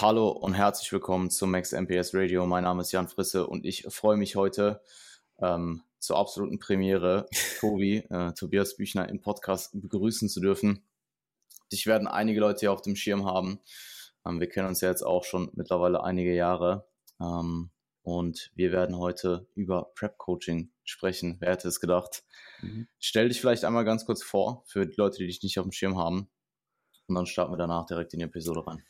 Hallo und herzlich willkommen zum Max MPS Radio. Mein Name ist Jan Frisse und ich freue mich heute ähm, zur absoluten Premiere, Tobi, äh, Tobias Büchner im Podcast begrüßen zu dürfen. Dich werden einige Leute hier auf dem Schirm haben. Ähm, wir kennen uns ja jetzt auch schon mittlerweile einige Jahre. Ähm, und wir werden heute über Prep Coaching sprechen. Wer hätte es gedacht? Mhm. Stell dich vielleicht einmal ganz kurz vor für die Leute, die dich nicht auf dem Schirm haben. Und dann starten wir danach direkt in die Episode rein.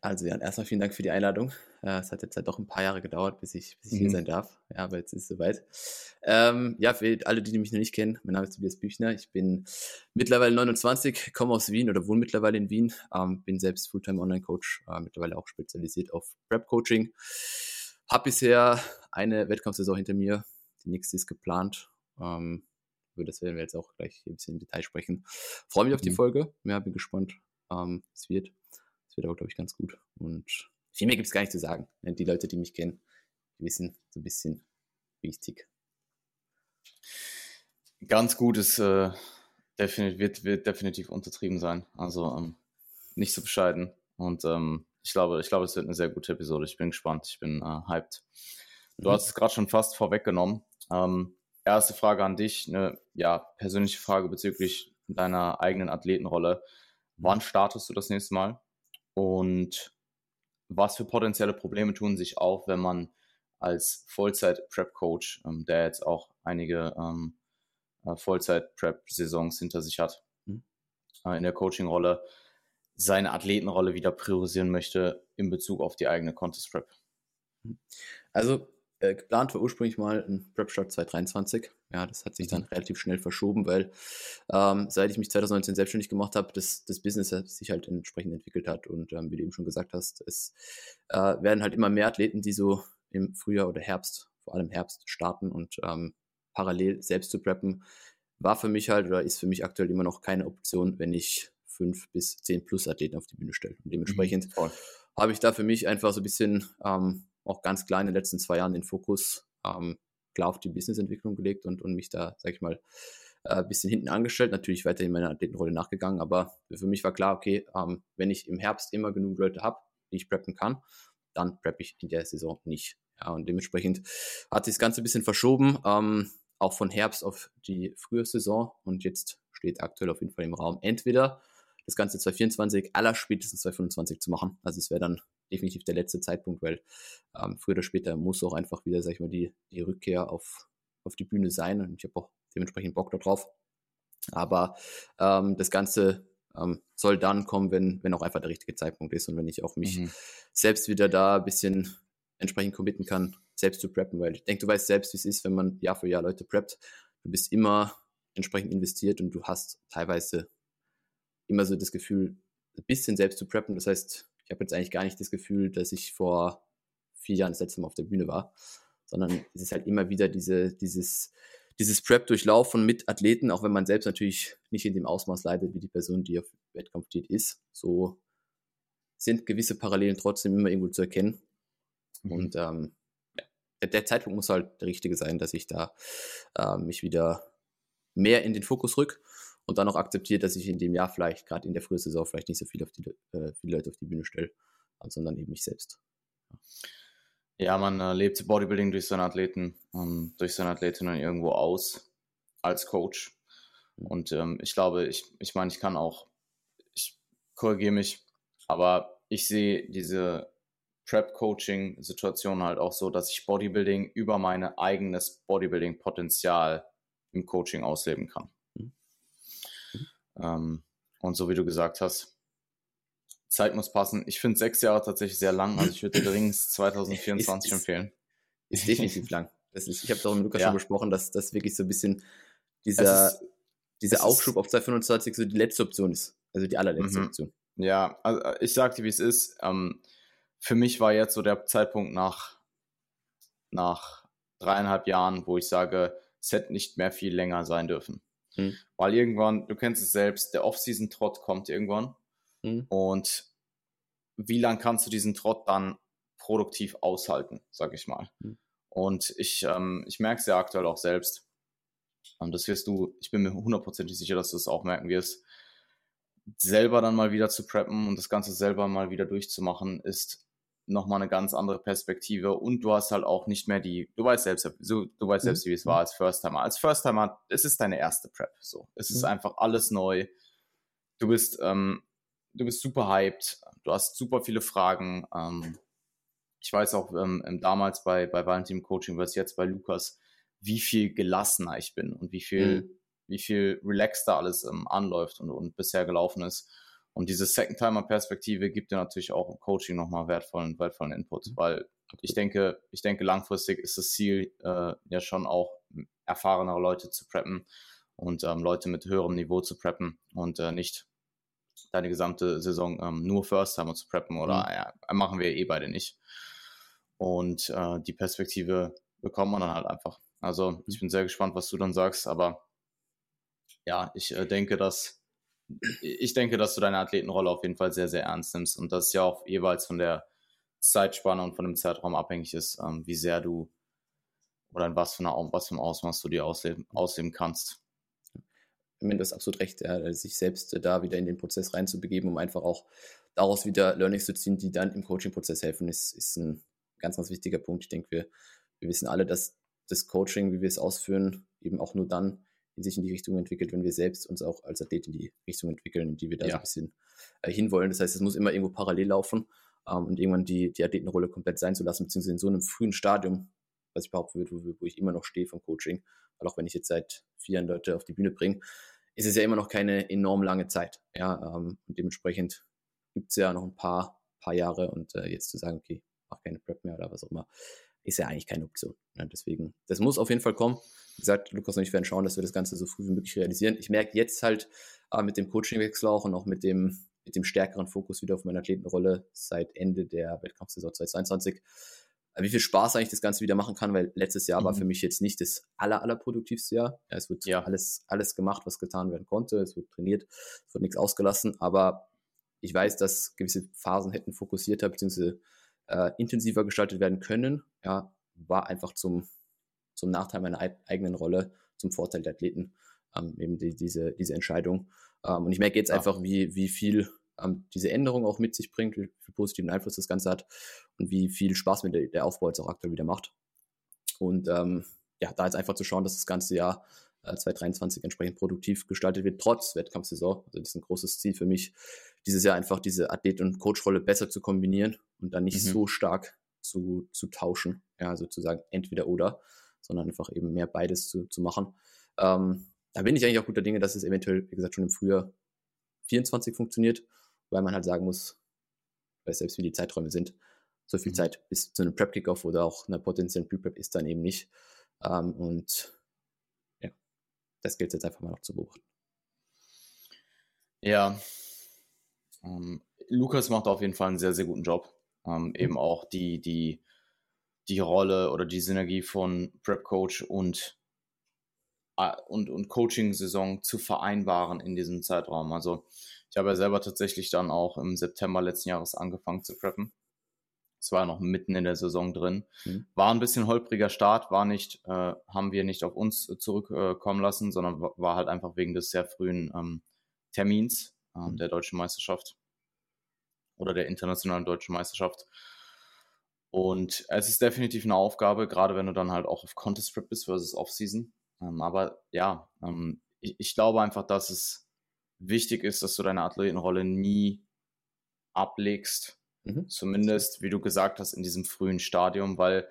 Also Jan, erstmal vielen Dank für die Einladung. Äh, es hat jetzt halt doch ein paar Jahre gedauert, bis ich, bis ich mhm. hier sein darf. Ja, aber jetzt ist es soweit. Ähm, ja, für alle, die mich noch nicht kennen, mein Name ist Tobias Büchner. Ich bin mittlerweile 29, komme aus Wien oder wohne mittlerweile in Wien. Ähm, bin selbst Fulltime Online-Coach, äh, mittlerweile auch spezialisiert auf Prep-Coaching. Hab bisher eine Wettkampfsaison hinter mir. Die nächste ist geplant. Ähm, über das werden wir jetzt auch gleich ein bisschen im Detail sprechen. Freue mich auf die mhm. Folge. Ja, bin gespannt, ähm, es wird. Es wird aber, glaube ich, ganz gut. Und viel mehr gibt es gar nicht zu sagen. Die Leute, die mich kennen, die wissen so ein bisschen, wie ich tick. Ganz gut ist, äh, definitiv, wird, wird definitiv untertrieben sein. Also ähm, nicht so bescheiden. Und ähm, ich glaube, ich glaube, es wird eine sehr gute Episode. Ich bin gespannt. Ich bin äh, hyped. Du mhm. hast es gerade schon fast vorweggenommen. Ähm, erste Frage an dich, eine ja, persönliche Frage bezüglich deiner eigenen Athletenrolle. Wann startest du das nächste Mal? Und was für potenzielle Probleme tun sich auf, wenn man als Vollzeit-Prep-Coach, ähm, der jetzt auch einige ähm, äh, Vollzeit-Prep-Saisons hinter sich hat, mhm. äh, in der Coaching-Rolle, seine Athletenrolle wieder priorisieren möchte in Bezug auf die eigene Contest-Prep? Mhm. Also äh, geplant war ursprünglich mal ein Prep-Start 2023. Ja, das hat sich dann mhm. relativ schnell verschoben, weil ähm, seit ich mich 2019 selbstständig gemacht habe, das, das Business sich halt entsprechend entwickelt hat. Und ähm, wie du eben schon gesagt hast, es äh, werden halt immer mehr Athleten, die so im Frühjahr oder Herbst, vor allem Herbst, starten und ähm, parallel selbst zu preppen, war für mich halt oder ist für mich aktuell immer noch keine Option, wenn ich fünf bis zehn plus Athleten auf die Bühne stelle. Und dementsprechend mhm, habe ich da für mich einfach so ein bisschen ähm, auch ganz klar in den letzten zwei Jahren den Fokus ähm, klar auf die Businessentwicklung gelegt und, und mich da, sag ich mal, ein äh, bisschen hinten angestellt, natürlich weiterhin meiner Athletenrolle nachgegangen, aber für mich war klar, okay, ähm, wenn ich im Herbst immer genug Leute habe, die ich preppen kann, dann preppe ich in der Saison nicht. Ja, und dementsprechend hat sich das Ganze ein bisschen verschoben, ähm, auch von Herbst auf die frühe Saison und jetzt steht aktuell auf jeden Fall im Raum entweder das Ganze 2024, aller spätestens 2025 zu machen. Also es wäre dann definitiv der letzte Zeitpunkt, weil ähm, früher oder später muss auch einfach wieder, sag ich mal, die, die Rückkehr auf, auf die Bühne sein und ich habe auch dementsprechend Bock darauf. Aber ähm, das Ganze ähm, soll dann kommen, wenn, wenn auch einfach der richtige Zeitpunkt ist und wenn ich auch mich mhm. selbst wieder da ein bisschen entsprechend committen kann, selbst zu preppen, weil ich denke, du weißt selbst, wie es ist, wenn man Jahr für Jahr Leute preppt. Du bist immer entsprechend investiert und du hast teilweise immer so das Gefühl, ein bisschen selbst zu preppen. Das heißt, ich habe jetzt eigentlich gar nicht das Gefühl, dass ich vor vier Jahren das letzte Mal auf der Bühne war, sondern es ist halt immer wieder diese, dieses, dieses Prep durchlaufen mit Athleten, auch wenn man selbst natürlich nicht in dem Ausmaß leidet, wie die Person, die auf Wettkampf steht, ist. So sind gewisse Parallelen trotzdem immer irgendwo zu erkennen. Mhm. Und ähm, der Zeitpunkt muss halt der richtige sein, dass ich da äh, mich wieder mehr in den Fokus rück und dann auch akzeptiert, dass ich in dem Jahr vielleicht, gerade in der frühen Saison, vielleicht nicht so viel auf die, äh, viele Leute auf die Bühne stelle, sondern eben mich selbst. Ja, man äh, lebt Bodybuilding durch seine Athleten, ähm, durch seine Athletinnen irgendwo aus als Coach. Und ähm, ich glaube, ich, ich meine, ich kann auch, ich korrigiere mich, aber ich sehe diese Prep-Coaching-Situation halt auch so, dass ich Bodybuilding über mein eigenes Bodybuilding-Potenzial im Coaching ausleben kann. Ähm, und so wie du gesagt hast, Zeit muss passen. Ich finde sechs Jahre tatsächlich sehr lang. Also ich würde dringend 2024 ist, empfehlen. Ist definitiv lang. Ist, ich habe doch mit Lukas ja. schon besprochen, dass das wirklich so ein bisschen dieser, dieser Aufschub auf 225 so die letzte Option ist. Also die allerletzte mhm. Option. Ja, also ich sag dir, wie es ist. Ähm, für mich war jetzt so der Zeitpunkt nach, nach dreieinhalb Jahren, wo ich sage, es hätte nicht mehr viel länger sein dürfen. Mhm. Weil irgendwann, du kennst es selbst, der Off-Season-Trott kommt irgendwann. Mhm. Und wie lange kannst du diesen Trott dann produktiv aushalten, sag ich mal. Mhm. Und ich, ähm, ich merke es ja aktuell auch selbst. Und das wirst du, ich bin mir hundertprozentig sicher, dass du es auch merken wirst. selber dann mal wieder zu preppen und das Ganze selber mal wieder durchzumachen, ist nochmal eine ganz andere Perspektive und du hast halt auch nicht mehr die, du weißt selbst, du, du weißt selbst, mhm. wie es war als First-Timer. Als First-Timer, es ist deine erste Prep, so. Es ist mhm. einfach alles neu. Du bist, ähm, du bist super hyped, du hast super viele Fragen. Ähm, ich weiß auch ähm, ähm damals bei, bei Valentin Coaching, was jetzt bei Lukas, wie viel gelassener ich bin und wie viel, mhm. wie viel relaxter alles ähm, anläuft und, und bisher gelaufen ist. Und diese Second-Timer-Perspektive gibt dir natürlich auch im Coaching nochmal wertvollen, wertvollen Input, mhm. weil ich denke, ich denke, langfristig ist das Ziel äh, ja schon auch erfahrenere Leute zu preppen und ähm, Leute mit höherem Niveau zu preppen und äh, nicht deine gesamte Saison ähm, nur First-Timer zu preppen oder mhm. ja, machen wir eh beide nicht. Und äh, die Perspektive bekommt man dann halt einfach. Also ich mhm. bin sehr gespannt, was du dann sagst, aber ja, ich äh, denke, dass ich denke, dass du deine Athletenrolle auf jeden Fall sehr, sehr ernst nimmst und das ja auch jeweils von der Zeitspanne und von dem Zeitraum abhängig ist, ähm, wie sehr du oder in was für, einer, was für einem Ausmaß du dir ausleben, ausleben kannst. Ich meine, das ist absolut recht, ja, sich selbst da wieder in den Prozess reinzubegeben, um einfach auch daraus wieder Learnings zu ziehen, die dann im Coaching-Prozess helfen, ist, ist ein ganz, ganz wichtiger Punkt. Ich denke, wir, wir wissen alle, dass das Coaching, wie wir es ausführen, eben auch nur dann sich in die Richtung entwickelt, wenn wir selbst uns auch als Athlet in die Richtung entwickeln, in die wir da ja. so ein bisschen äh, hinwollen. Das heißt, es muss immer irgendwo parallel laufen ähm, und irgendwann die, die Athletenrolle komplett sein zu lassen, beziehungsweise in so einem frühen Stadium, was ich behaupten würde, wo, wo ich immer noch stehe vom Coaching, weil auch wenn ich jetzt seit vier Jahren Leute auf die Bühne bringe, ist es ja immer noch keine enorm lange Zeit. Ja, ähm, und dementsprechend gibt es ja noch ein paar, paar Jahre und äh, jetzt zu sagen, okay, mach keine Prep mehr oder was auch immer, ist ja eigentlich keine Option. Ja, deswegen, das muss auf jeden Fall kommen. Wie gesagt, Lukas und ich werden schauen, dass wir das Ganze so früh wie möglich realisieren. Ich merke jetzt halt äh, mit dem Coachingwechsel auch und auch mit dem, mit dem stärkeren Fokus wieder auf meine Athletenrolle seit Ende der Wettkampfsaison 2022, äh, wie viel Spaß eigentlich das Ganze wieder machen kann, weil letztes Jahr mhm. war für mich jetzt nicht das aller, allerproduktivste Jahr. Ja, es wird ja. alles, alles gemacht, was getan werden konnte. Es wird trainiert, es wird nichts ausgelassen, aber ich weiß, dass gewisse Phasen hätten fokussierter bzw. Äh, intensiver gestaltet werden können. Ja, war einfach zum, zum Nachteil meiner eigenen Rolle, zum Vorteil der Athleten, ähm, eben die, diese, diese Entscheidung. Ähm, und ich merke jetzt ja. einfach, wie, wie viel ähm, diese Änderung auch mit sich bringt, wie viel positiven Einfluss das Ganze hat und wie viel Spaß mir der, der Aufbau jetzt auch aktuell wieder macht. Und ähm, ja, da jetzt einfach zu schauen, dass das ganze Jahr äh, 2023 entsprechend produktiv gestaltet wird, trotz Wettkampfsaison. Also das ist ein großes Ziel für mich, dieses Jahr einfach diese Athlet- und Coachrolle besser zu kombinieren und dann nicht mhm. so stark zu, zu tauschen, ja, sozusagen entweder oder, sondern einfach eben mehr beides zu, zu machen. Ähm, da bin ich eigentlich auch guter Dinge, dass es eventuell, wie gesagt, schon im Frühjahr 24 funktioniert, weil man halt sagen muss, weil selbst wie die Zeiträume sind, so viel mhm. Zeit bis zu einem Prep-Kickoff oder auch einer potenziellen Pre-Prep ist dann eben nicht. Ähm, und ja, das gilt jetzt einfach mal noch zu beobachten. Ja, ähm, Lukas macht auf jeden Fall einen sehr, sehr guten Job ähm, mhm. eben auch die, die, die Rolle oder die Synergie von Prep Coach und, äh, und, und Coaching-Saison zu vereinbaren in diesem Zeitraum. Also ich habe ja selber tatsächlich dann auch im September letzten Jahres angefangen zu preppen. Es war noch mitten in der Saison drin. Mhm. War ein bisschen holpriger Start, war nicht, äh, haben wir nicht auf uns zurückkommen äh, lassen, sondern war halt einfach wegen des sehr frühen ähm, Termins äh, mhm. der deutschen Meisterschaft oder der internationalen deutschen Meisterschaft. Und es ist definitiv eine Aufgabe, gerade wenn du dann halt auch auf Contest Prep bist versus Off-Season. Ähm, aber ja, ähm, ich, ich, glaube einfach, dass es wichtig ist, dass du deine Athletenrolle nie ablegst. Mhm. Zumindest, wie du gesagt hast, in diesem frühen Stadium, weil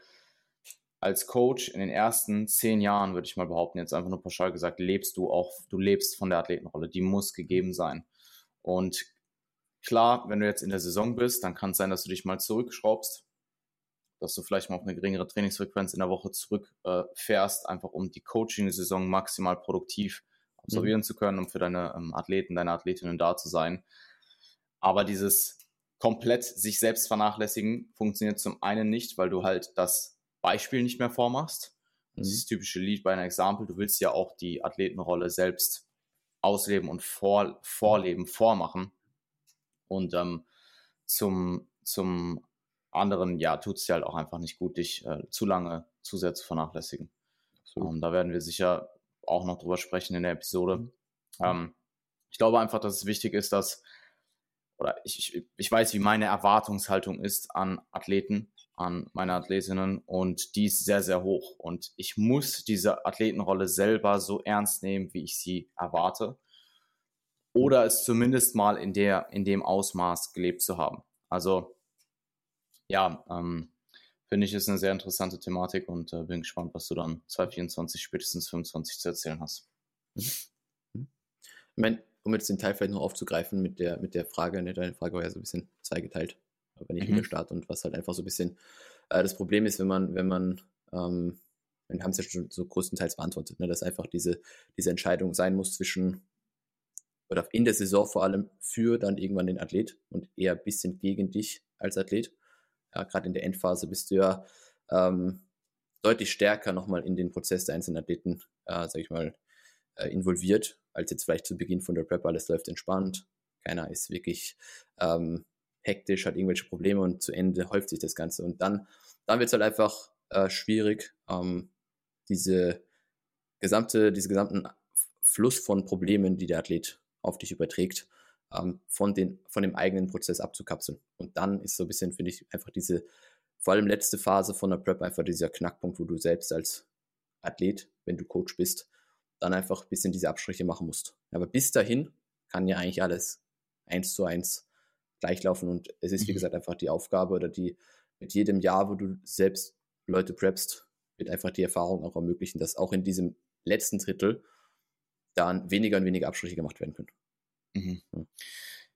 als Coach in den ersten zehn Jahren, würde ich mal behaupten, jetzt einfach nur pauschal gesagt, lebst du auch, du lebst von der Athletenrolle. Die muss gegeben sein. Und Klar, wenn du jetzt in der Saison bist, dann kann es sein, dass du dich mal zurückschraubst, dass du vielleicht mal auf eine geringere Trainingsfrequenz in der Woche zurückfährst, äh, einfach um die Coaching-Saison maximal produktiv absolvieren mhm. zu können, um für deine ähm, Athleten, deine Athletinnen da zu sein. Aber dieses komplett sich selbst vernachlässigen funktioniert zum einen nicht, weil du halt das Beispiel nicht mehr vormachst. Das ist mhm. das typische Lead by an Example. Du willst ja auch die Athletenrolle selbst ausleben und vor, vorleben, vormachen. Und ähm, zum, zum anderen, ja, tut es dir halt auch einfach nicht gut, dich äh, zu lange zu sehr zu vernachlässigen. Ähm, da werden wir sicher auch noch drüber sprechen in der Episode. Mhm. Ähm, ich glaube einfach, dass es wichtig ist, dass, oder ich, ich, ich weiß, wie meine Erwartungshaltung ist an Athleten, an meine Athletinnen und die ist sehr, sehr hoch. Und ich muss diese Athletenrolle selber so ernst nehmen, wie ich sie erwarte. Oder es zumindest mal in, der, in dem Ausmaß gelebt zu haben. Also, ja, ähm, finde ich, ist eine sehr interessante Thematik und äh, bin gespannt, was du dann 2024, spätestens 2025 zu erzählen hast. Mhm. mhm. Ich meine, um jetzt den Teil vielleicht noch aufzugreifen mit der, mit der Frage, ne, deine Frage war ja so ein bisschen zweigeteilt, wenn ich mhm. wieder starte und was halt einfach so ein bisschen äh, das Problem ist, wenn man, wenn man, ähm, wir haben es ja schon so größtenteils beantwortet, ne, dass einfach diese, diese Entscheidung sein muss zwischen, oder in der Saison vor allem für dann irgendwann den Athlet und eher ein bisschen gegen dich als Athlet. Ja, Gerade in der Endphase bist du ja ähm, deutlich stärker nochmal in den Prozess der einzelnen Athleten, äh, sag ich mal, äh, involviert als jetzt vielleicht zu Beginn von der Prep, alles läuft entspannt, keiner ist wirklich ähm, hektisch, hat irgendwelche Probleme und zu Ende häuft sich das Ganze. Und dann, dann wird es halt einfach äh, schwierig, ähm, diese gesamte, diesen gesamten Fluss von Problemen, die der Athlet auf dich überträgt, ähm, von, den, von dem eigenen Prozess abzukapseln. Und dann ist so ein bisschen, finde ich, einfach diese, vor allem letzte Phase von der Prep, einfach dieser Knackpunkt, wo du selbst als Athlet, wenn du Coach bist, dann einfach ein bisschen diese Abstriche machen musst. Aber bis dahin kann ja eigentlich alles eins zu eins gleichlaufen und es ist, wie mhm. gesagt, einfach die Aufgabe oder die mit jedem Jahr, wo du selbst Leute preppst, wird einfach die Erfahrung auch ermöglichen, dass auch in diesem letzten Drittel dann weniger und weniger Abstriche gemacht werden können. Mhm.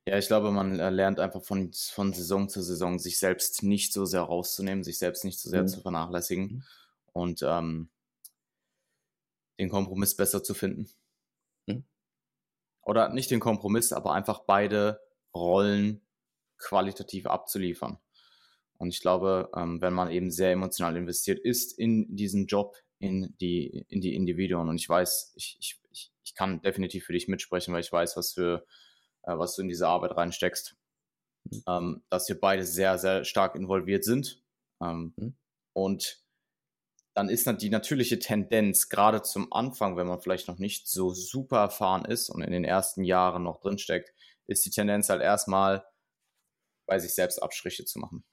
Ja. ich glaube, man lernt einfach von, von Saison zu Saison, sich selbst nicht so sehr rauszunehmen, sich selbst nicht so sehr mhm. zu vernachlässigen. Mhm. Und ähm, den Kompromiss besser zu finden. Mhm. Oder nicht den Kompromiss, aber einfach beide Rollen qualitativ abzuliefern. Und ich glaube, ähm, wenn man eben sehr emotional investiert ist in diesen Job, in die, in die Individuen, und ich weiß, ich, ich, ich, kann definitiv für dich mitsprechen, weil ich weiß, was für, äh, was du in diese Arbeit reinsteckst, mhm. ähm, dass wir beide sehr, sehr stark involviert sind. Ähm, mhm. Und dann ist die natürliche Tendenz, gerade zum Anfang, wenn man vielleicht noch nicht so super erfahren ist und in den ersten Jahren noch drinsteckt, ist die Tendenz halt erstmal bei sich selbst Abstriche zu machen.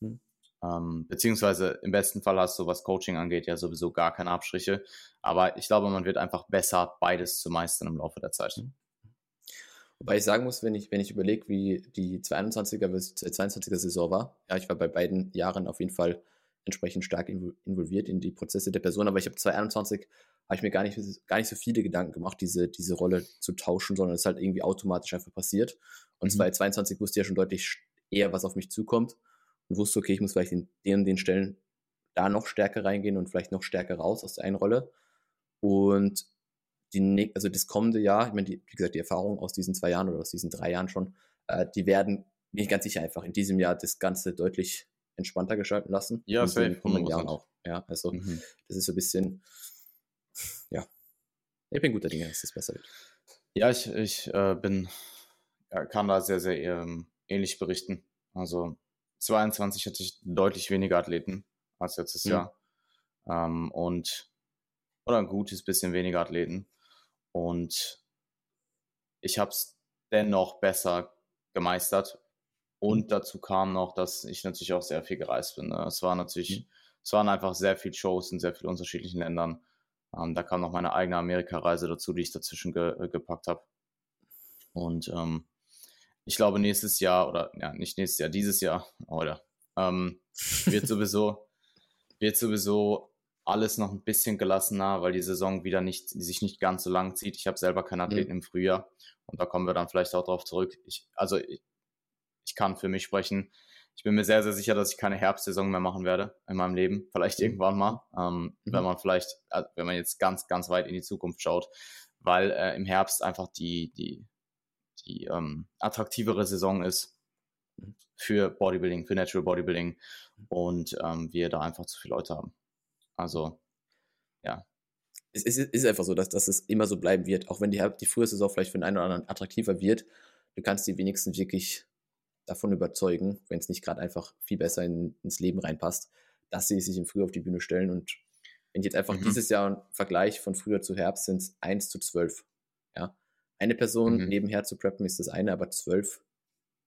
Hm. Ähm, beziehungsweise im besten Fall hast du, was Coaching angeht, ja sowieso gar keine Abstriche. Aber ich glaube, man wird einfach besser, beides zu meistern im Laufe der Zeit. Hm. Wobei ich sagen muss, wenn ich, wenn ich überlege, wie die 22er bis 22er Saison war, ja, ich war bei beiden Jahren auf jeden Fall entsprechend stark involviert in die Prozesse der Person. Aber ich habe 2021 habe ich mir gar nicht, gar nicht so viele Gedanken gemacht, diese, diese Rolle zu tauschen, sondern es ist halt irgendwie automatisch einfach passiert. Und mhm. 2022 wusste ich ja schon deutlich eher, was auf mich zukommt und wusste, okay, ich muss vielleicht in den den Stellen da noch stärker reingehen und vielleicht noch stärker raus aus der einen Rolle. Und die, also das kommende Jahr, ich meine, die, wie gesagt, die Erfahrung aus diesen zwei Jahren oder aus diesen drei Jahren schon, äh, die werden, bin ich ganz sicher, einfach in diesem Jahr das Ganze deutlich entspannter gestalten lassen. Ja, und in den kommenden Jahren auch. Ja, also mhm. das ist so ein bisschen, ja, ich bin guter Dinge, dass das besser wird. Ja, ich, ich äh, bin, ja, kann da sehr, sehr ähm, ähnlich berichten. Also 22 hatte ich deutlich weniger Athleten als letztes mhm. Jahr. Ähm, und oder ein gutes bisschen weniger Athleten. Und ich habe es dennoch besser gemeistert und dazu kam noch, dass ich natürlich auch sehr viel gereist bin. Ne? Es war natürlich, mhm. es waren einfach sehr viele Shows in sehr vielen unterschiedlichen Ländern. Ähm, da kam noch meine eigene Amerika-Reise dazu, die ich dazwischen ge äh, gepackt habe. Und ähm, ich glaube, nächstes Jahr, oder ja, nicht nächstes Jahr, dieses Jahr, oder, ähm, wird sowieso, wird sowieso alles noch ein bisschen gelassener, weil die Saison wieder nicht, sich nicht ganz so lang zieht. Ich habe selber keinen Athleten mhm. im Frühjahr und da kommen wir dann vielleicht auch darauf zurück. Ich, also ich, ich kann für mich sprechen. Ich bin mir sehr, sehr sicher, dass ich keine Herbstsaison mehr machen werde in meinem Leben. Vielleicht mhm. irgendwann mal, ähm, mhm. wenn man vielleicht, äh, wenn man jetzt ganz, ganz weit in die Zukunft schaut, weil äh, im Herbst einfach die, die, die ähm, attraktivere Saison ist mhm. für Bodybuilding, für Natural Bodybuilding und ähm, wir da einfach zu viele Leute haben. Also, ja. Es ist, ist einfach so, dass, dass es immer so bleiben wird, auch wenn die, die frühe Saison vielleicht für den einen oder anderen attraktiver wird. Du kannst die wenigsten wirklich davon überzeugen, wenn es nicht gerade einfach viel besser in, ins Leben reinpasst, dass sie sich im Frühjahr auf die Bühne stellen. Und wenn ich jetzt einfach mhm. dieses Jahr einen Vergleich von Frühjahr zu Herbst sind es 1 zu 12. Ja. Eine Person mhm. nebenher zu preppen ist das eine, aber zwölf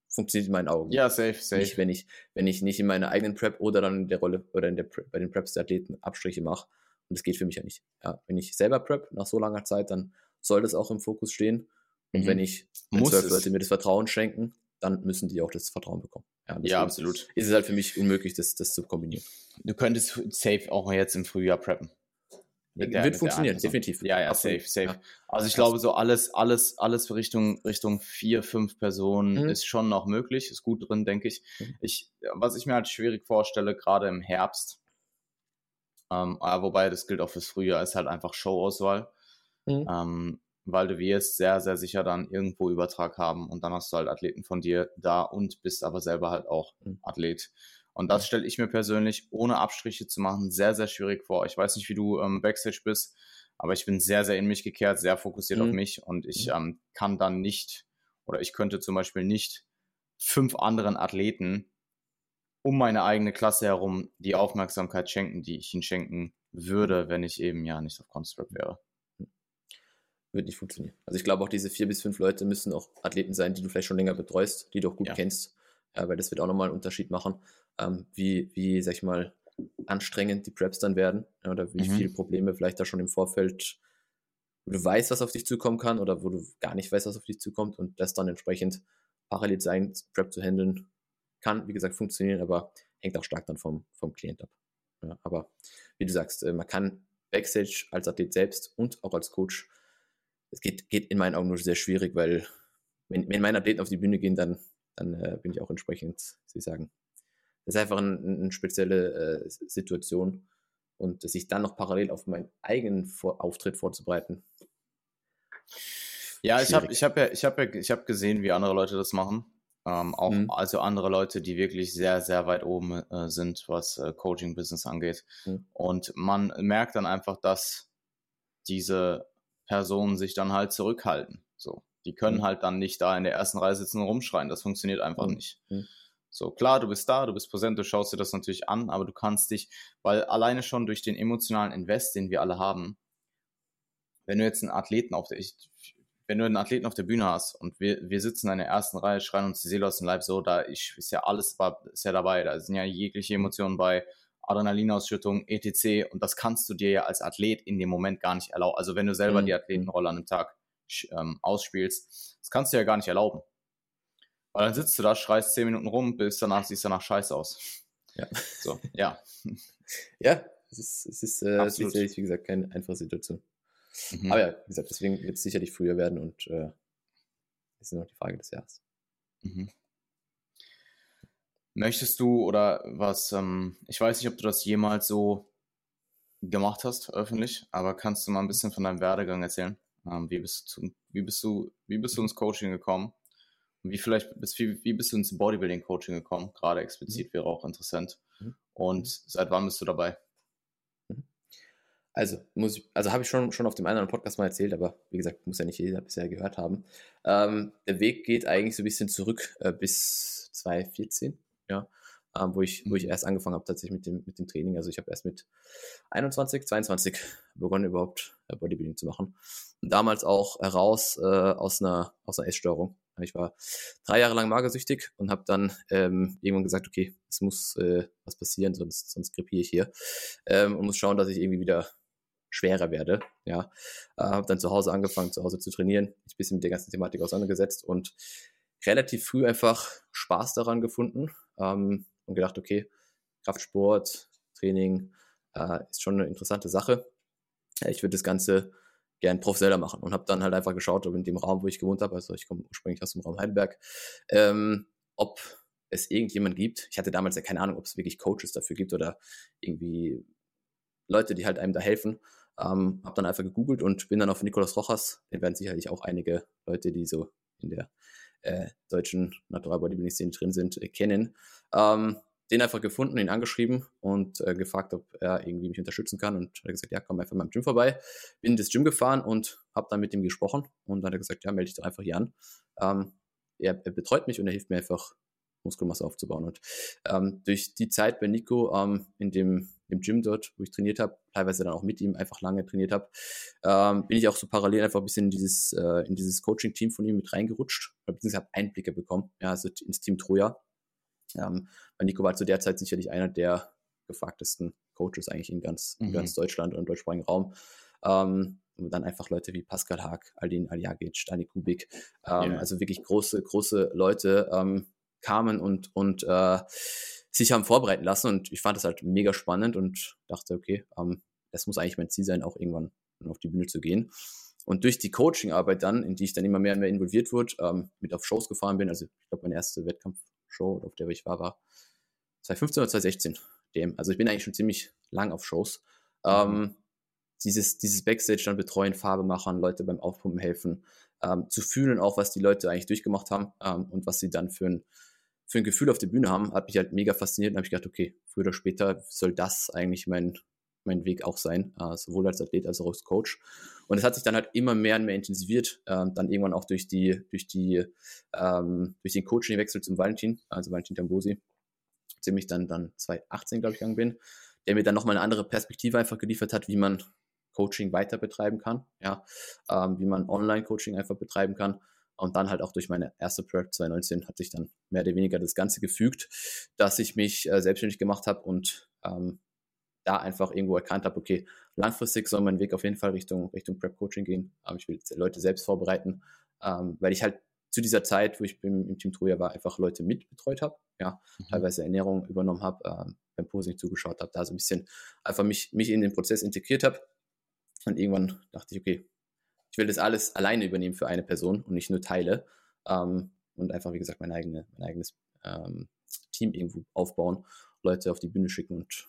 funktioniert in meinen Augen. Ja, safe, safe. Nicht, wenn ich, wenn ich nicht in meiner eigenen Prep oder dann in der Rolle oder in der Prep, bei den Preps der Athleten Abstriche mache. Und das geht für mich ja nicht. Ja, wenn ich selber prep nach so langer Zeit, dann soll das auch im Fokus stehen. Und mhm. wenn ich wenn zwölf Leute mir das Vertrauen schenken, dann müssen die auch das Vertrauen bekommen. Ja, ja absolut. Ist es halt für mich unmöglich, das, das zu kombinieren. Du könntest safe auch jetzt im Frühjahr preppen. Der, Wird funktionieren, definitiv. Ja, ja, safe, safe. Ja. Also ich glaube, so alles, alles, alles Richtung, Richtung vier, fünf Personen mhm. ist schon noch möglich, ist gut drin, denke ich. Mhm. ich. Was ich mir halt schwierig vorstelle, gerade im Herbst, ähm, wobei das gilt auch fürs Frühjahr, ist halt einfach Showauswahl. Mhm. Ähm, weil du wirst sehr, sehr sicher dann irgendwo Übertrag haben und dann hast du halt Athleten von dir da und bist aber selber halt auch mhm. Athlet. Und das stelle ich mir persönlich, ohne Abstriche zu machen, sehr, sehr schwierig vor. Ich weiß nicht, wie du ähm, Backstage bist, aber ich bin sehr, sehr in mich gekehrt, sehr fokussiert mhm. auf mich und ich mhm. ähm, kann dann nicht oder ich könnte zum Beispiel nicht fünf anderen Athleten um meine eigene Klasse herum die Aufmerksamkeit schenken, die ich ihnen schenken würde, wenn ich eben ja nicht auf Construct wäre. Wird nicht funktionieren. Also ich glaube auch diese vier bis fünf Leute müssen auch Athleten sein, die du vielleicht schon länger betreust, die du auch gut ja. kennst, ja, weil das wird auch nochmal einen Unterschied machen ähm, wie, wie, sag ich mal, anstrengend die Preps dann werden oder wie mhm. viele Probleme vielleicht da schon im Vorfeld, wo du weißt, was auf dich zukommen kann oder wo du gar nicht weißt, was auf dich zukommt und das dann entsprechend parallel sein, Prep zu handeln, kann, wie gesagt, funktionieren, aber hängt auch stark dann vom, vom Klient ab. Ja, aber wie du sagst, äh, man kann Backstage als Athlet selbst und auch als Coach, es geht, geht in meinen Augen nur sehr schwierig, weil wenn, wenn meine Athleten auf die Bühne gehen, dann, dann äh, bin ich auch entsprechend, wie sagen, das ist einfach eine, eine spezielle äh, Situation. Und sich dann noch parallel auf meinen eigenen Vor Auftritt vorzubereiten. Ja, ich habe ich hab ja, ich hab ja, ich hab gesehen, wie andere Leute das machen. Ähm, auch mhm. also andere Leute, die wirklich sehr, sehr weit oben äh, sind, was äh, Coaching-Business angeht. Mhm. Und man merkt dann einfach, dass diese Personen sich dann halt zurückhalten. So, die können mhm. halt dann nicht da in der ersten Reihe sitzen und rumschreien. Das funktioniert einfach mhm. nicht. So, klar, du bist da, du bist präsent, du schaust dir das natürlich an, aber du kannst dich, weil alleine schon durch den emotionalen Invest, den wir alle haben, wenn du jetzt einen Athleten auf der, ich, wenn du einen Athleten auf der Bühne hast und wir, wir sitzen in der ersten Reihe, schreien uns die Seele aus dem Leib so, da ich, ist ja alles ist ja dabei, da sind ja jegliche Emotionen bei, Adrenalinausschüttung, etc. Und das kannst du dir ja als Athlet in dem Moment gar nicht erlauben. Also wenn du selber mhm. die Athletenrolle an einem Tag ähm, ausspielst, das kannst du ja gar nicht erlauben. Weil dann sitzt du da, schreist zehn Minuten rum, bis danach siehst du danach scheiße aus. Ja. So, ja. ja, es ist, es ist äh, sicherlich, wie gesagt, keine einfache Situation. Mhm. Aber ja, wie gesagt, deswegen wird es sicherlich früher werden und äh, ist noch die Frage des Jahres. Mhm. Möchtest du oder was, ähm, ich weiß nicht, ob du das jemals so gemacht hast, öffentlich, aber kannst du mal ein bisschen von deinem Werdegang erzählen? Ähm, wie, bist du, wie, bist du, wie bist du ins Coaching gekommen? Wie vielleicht bist, wie, wie bist du ins Bodybuilding-Coaching gekommen? Gerade explizit mhm. wäre auch interessant. Mhm. Und mhm. seit wann bist du dabei? Also, muss ich, also habe ich schon, schon auf dem einen oder anderen Podcast mal erzählt, aber wie gesagt, muss ja nicht jeder bisher gehört haben. Ähm, der Weg geht eigentlich so ein bisschen zurück äh, bis 2014, ja, ähm, wo, ich, wo ich erst angefangen habe tatsächlich mit dem, mit dem Training. Also ich habe erst mit 21, 22 begonnen überhaupt äh, Bodybuilding zu machen. Und damals auch heraus äh, aus einer, aus einer Essstörung. Ich war drei Jahre lang magersüchtig und habe dann ähm, irgendwann gesagt, okay, es muss äh, was passieren, sonst, sonst krepiere ich hier ähm, und muss schauen, dass ich irgendwie wieder schwerer werde. Ja, äh, habe dann zu Hause angefangen, zu Hause zu trainieren, mich ein bisschen mit der ganzen Thematik auseinandergesetzt und relativ früh einfach Spaß daran gefunden ähm, und gedacht, okay, Kraftsport, Training äh, ist schon eine interessante Sache. Ich würde das Ganze gern professioneller machen und habe dann halt einfach geschaut, ob in dem Raum, wo ich gewohnt habe, also ich komme ursprünglich aus dem Raum Heidelberg, ähm, ob es irgendjemand gibt. Ich hatte damals ja keine Ahnung, ob es wirklich Coaches dafür gibt oder irgendwie Leute, die halt einem da helfen. Ähm, habe dann einfach gegoogelt und bin dann auf Nikolaus Rochas, den werden sicherlich auch einige Leute, die so in der äh, deutschen Natural Bodybuilding Szene drin sind, äh, kennen. Ähm, den einfach gefunden, ihn angeschrieben und äh, gefragt, ob er irgendwie mich unterstützen kann. Und er hat gesagt, ja, komm einfach mal im Gym vorbei. Bin in das Gym gefahren und habe dann mit ihm gesprochen. Und dann hat er gesagt, ja, melde dich doch einfach hier an. Ähm, er, er, betreut mich und er hilft mir einfach, Muskelmasse aufzubauen. Und ähm, durch die Zeit bei Nico ähm, in dem im Gym dort, wo ich trainiert habe, teilweise dann auch mit ihm einfach lange trainiert habe, ähm, bin ich auch so parallel einfach ein bisschen in dieses, äh, dieses Coaching-Team von ihm mit reingerutscht, beziehungsweise habe Einblicke bekommen, ja, also ins Team Troja. Ähm, weil Nico war zu der Zeit sicherlich einer der gefragtesten Coaches eigentlich in ganz, mhm. in ganz Deutschland und im deutschsprachigen Raum. Ähm, und dann einfach Leute wie Pascal Haag, Aldin Aljagic, Dani Kubik, ähm, yeah. also wirklich große, große Leute ähm, kamen und, und äh, sich haben vorbereiten lassen und ich fand das halt mega spannend und dachte, okay, ähm, das muss eigentlich mein Ziel sein, auch irgendwann auf die Bühne zu gehen. Und durch die Coaching-Arbeit dann, in die ich dann immer mehr und mehr involviert wurde, ähm, mit auf Shows gefahren bin, also ich glaube, meine erste Wettkampfshow, auf der ich war, war 2015 oder 2016 DM. Also ich bin eigentlich schon ziemlich lang auf Shows. Mhm. Ähm, dieses, dieses Backstage dann betreuen, Farbe machen, Leute beim Aufpumpen helfen, ähm, zu fühlen auch, was die Leute eigentlich durchgemacht haben ähm, und was sie dann für ein, für ein Gefühl auf der Bühne haben, hat mich halt mega fasziniert und habe ich gedacht, okay, früher oder später soll das eigentlich mein, mein Weg auch sein, äh, sowohl als Athlet als auch als Coach. Und es hat sich dann halt immer mehr und mehr intensiviert, äh, dann irgendwann auch durch die, durch die, ähm, durch den Coaching-Wechsel zum Valentin, also Valentin Tambosi, ziemlich dann, dann 2018, glaube ich, gegangen bin, der mir dann nochmal eine andere Perspektive einfach geliefert hat, wie man Coaching weiter betreiben kann, ja, ähm, wie man Online-Coaching einfach betreiben kann. Und dann halt auch durch meine erste Prep 2019 hat sich dann mehr oder weniger das Ganze gefügt, dass ich mich äh, selbstständig gemacht habe und ähm, da einfach irgendwo erkannt habe, okay, langfristig soll mein Weg auf jeden Fall Richtung, Richtung Prep-Coaching gehen. Aber ich will Leute selbst vorbereiten, ähm, weil ich halt zu dieser Zeit, wo ich im, im Team Troja war, einfach Leute mitbetreut habe, ja, mhm. teilweise Ernährung übernommen habe, äh, beim Posing zugeschaut habe, da so ein bisschen einfach mich, mich in den Prozess integriert habe und irgendwann dachte ich, okay, ich will das alles alleine übernehmen für eine Person und nicht nur Teile. Ähm, und einfach, wie gesagt, mein, eigene, mein eigenes ähm, Team irgendwo aufbauen, Leute auf die Bühne schicken und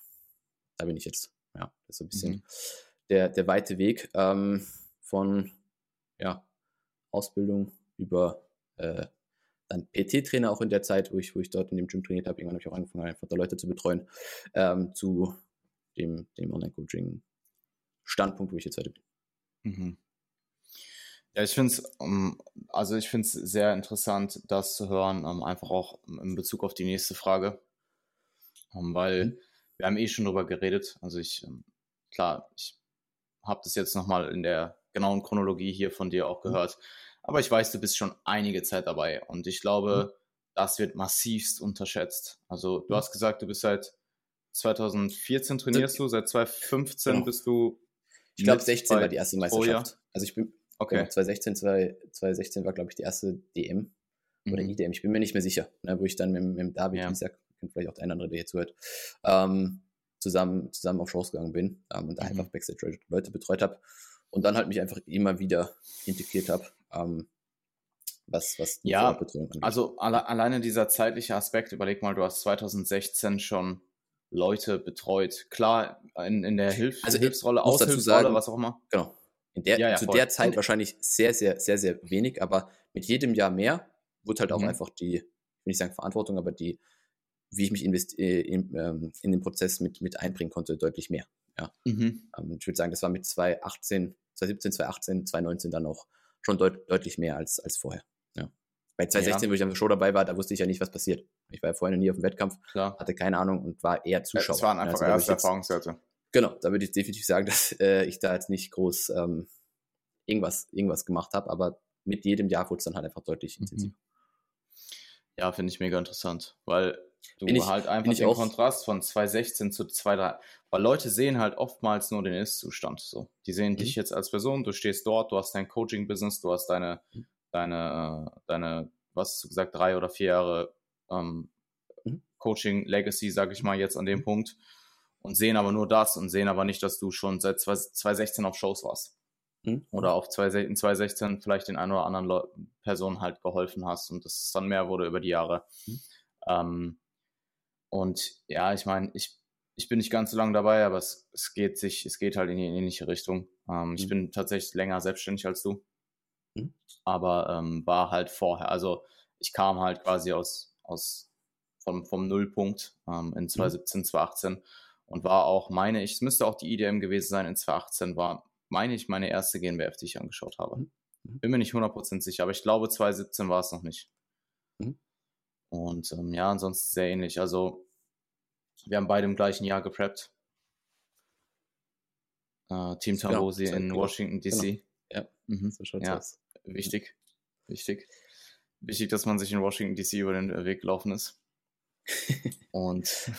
da bin ich jetzt. Ja, das ist so ein bisschen mhm. der, der weite Weg ähm, von ja, Ausbildung über äh, dann PT-Trainer auch in der Zeit, wo ich, wo ich dort in dem Gym trainiert habe. Irgendwann habe ich auch angefangen, einfach da Leute zu betreuen, ähm, zu dem, dem Online-Coaching Standpunkt, wo ich jetzt heute bin. Mhm. Ja, ich finde es, um, ähm, also ich finde es sehr interessant, das zu hören, um, ähm, einfach auch in Bezug auf die nächste Frage, um, ähm, weil mhm. Wir haben eh schon drüber geredet. Also ich, klar, ich habe das jetzt nochmal in der genauen Chronologie hier von dir auch mhm. gehört, mhm. aber ich weiß, du bist schon einige Zeit dabei und ich glaube, mhm. das wird massivst unterschätzt. Also du mhm. hast gesagt, du bist seit 2014 trainierst du, seit 2015 genau. bist du ich glaube, 16 war die erste Meisterschaft. Oh, ja. Also ich bin, okay. Genau, 2016, 2016 war, glaube ich, die erste DM mhm. oder IDM. Ich bin mir nicht mehr sicher, ne, wo ich dann mit, mit dem David, ja. Dienstag, kennt vielleicht auch der andere, der hier zuhört, ähm, zusammen, zusammen auf Shows gegangen bin ähm, und da mhm. einfach Backstage Leute betreut habe und dann halt mich einfach immer wieder integriert habe. Ähm, was, was ja, also alle, alleine dieser zeitliche Aspekt, überleg mal, du hast 2016 schon Leute betreut. Klar, in, in der Hilf also Hilfsrolle, Aushilfsrolle, was auch immer. Genau. In der, ja, ja, zu voll. der Zeit wahrscheinlich sehr, sehr, sehr, sehr wenig, aber mit jedem Jahr mehr wird halt auch mhm. einfach die, ich will nicht sagen Verantwortung, aber die, wie ich mich äh, in, ähm, in den Prozess mit, mit einbringen konnte, deutlich mehr. Ja. Mhm. Ähm, ich würde sagen, das war mit 2018, 2017, 2018, 2019 dann auch schon deut deutlich mehr als, als vorher. Ja. Bei 2016, ja. wo ich am Show dabei war, da wusste ich ja nicht, was passiert. Ich war ja vorher nie auf dem Wettkampf, Klar. hatte keine Ahnung und war eher Zuschauer. Es waren einfach also, erste Erfahrungswerte. Genau, da würde ich definitiv sagen, dass äh, ich da jetzt nicht groß ähm, irgendwas, irgendwas gemacht habe, aber mit jedem Jahr wurde es dann halt einfach deutlich mhm. Ja, finde ich mega interessant, weil du ich, halt einfach den Kontrast von 2016 zu 2013, weil Leute sehen halt oftmals nur den Ist-Zustand. So. Die sehen mhm. dich jetzt als Person, du stehst dort, du hast dein Coaching-Business, du hast deine, mhm. deine, äh, deine, was hast du gesagt, drei oder vier Jahre ähm, mhm. Coaching Legacy, sage ich mal jetzt an dem Punkt, und sehen aber nur das und sehen aber nicht, dass du schon seit 2016 auf Shows warst. Mhm. Oder auf 2016 vielleicht den ein oder anderen Le Personen halt geholfen hast und dass es dann mehr wurde über die Jahre. Mhm. Ähm, und ja, ich meine, ich, ich bin nicht ganz so lange dabei, aber es, es geht sich, es geht halt in die ähnliche Richtung. Ähm, ich mhm. bin tatsächlich länger selbstständig als du. Mhm. Aber ähm, war halt vorher, also ich kam halt quasi aus, aus vom, vom Nullpunkt ähm, in 2017, mhm. 2018 und war auch, meine ich, es müsste auch die IDM gewesen sein in 2018, war, meine ich, meine erste GNBF, die ich angeschaut habe. Mhm. mhm. Bin mir nicht 100% sicher, aber ich glaube 2017 war es noch nicht. Mhm. Und ähm, ja, ansonsten sehr ähnlich. Also wir haben beide im gleichen Jahr gepreppt. äh, Team Genau, Tambosi war in genau. Washington DC. Ja. Mhm. So Ja. aus. Wichtig. Wichtig. Wichtig, dass man sich in Washington DC über den Weg gelaufen ist. Und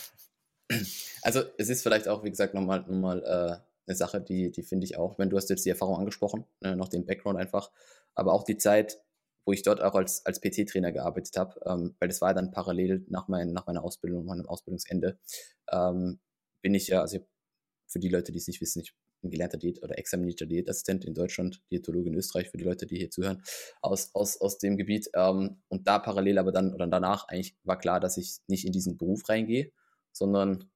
Also es ist vielleicht auch, wie gesagt, nochmal noch mal, äh, eine Sache, die, die finde ich auch, wenn du hast jetzt die Erfahrung angesprochen, äh, noch den Background einfach, aber auch die Zeit, wo ich dort auch als, als PT-Trainer gearbeitet habe, ähm, weil das war dann parallel nach, mein, nach meiner Ausbildung, meinem Ausbildungsende, ähm, bin ich ja, also für die Leute, die es nicht wissen, ich bin gelernter Diät oder examinierter Diätassistent in Deutschland, Diätologe in Österreich, für die Leute, die hier zuhören, aus, aus, aus dem Gebiet. Ähm, und da parallel aber dann oder danach eigentlich war klar, dass ich nicht in diesen Beruf reingehe, sondern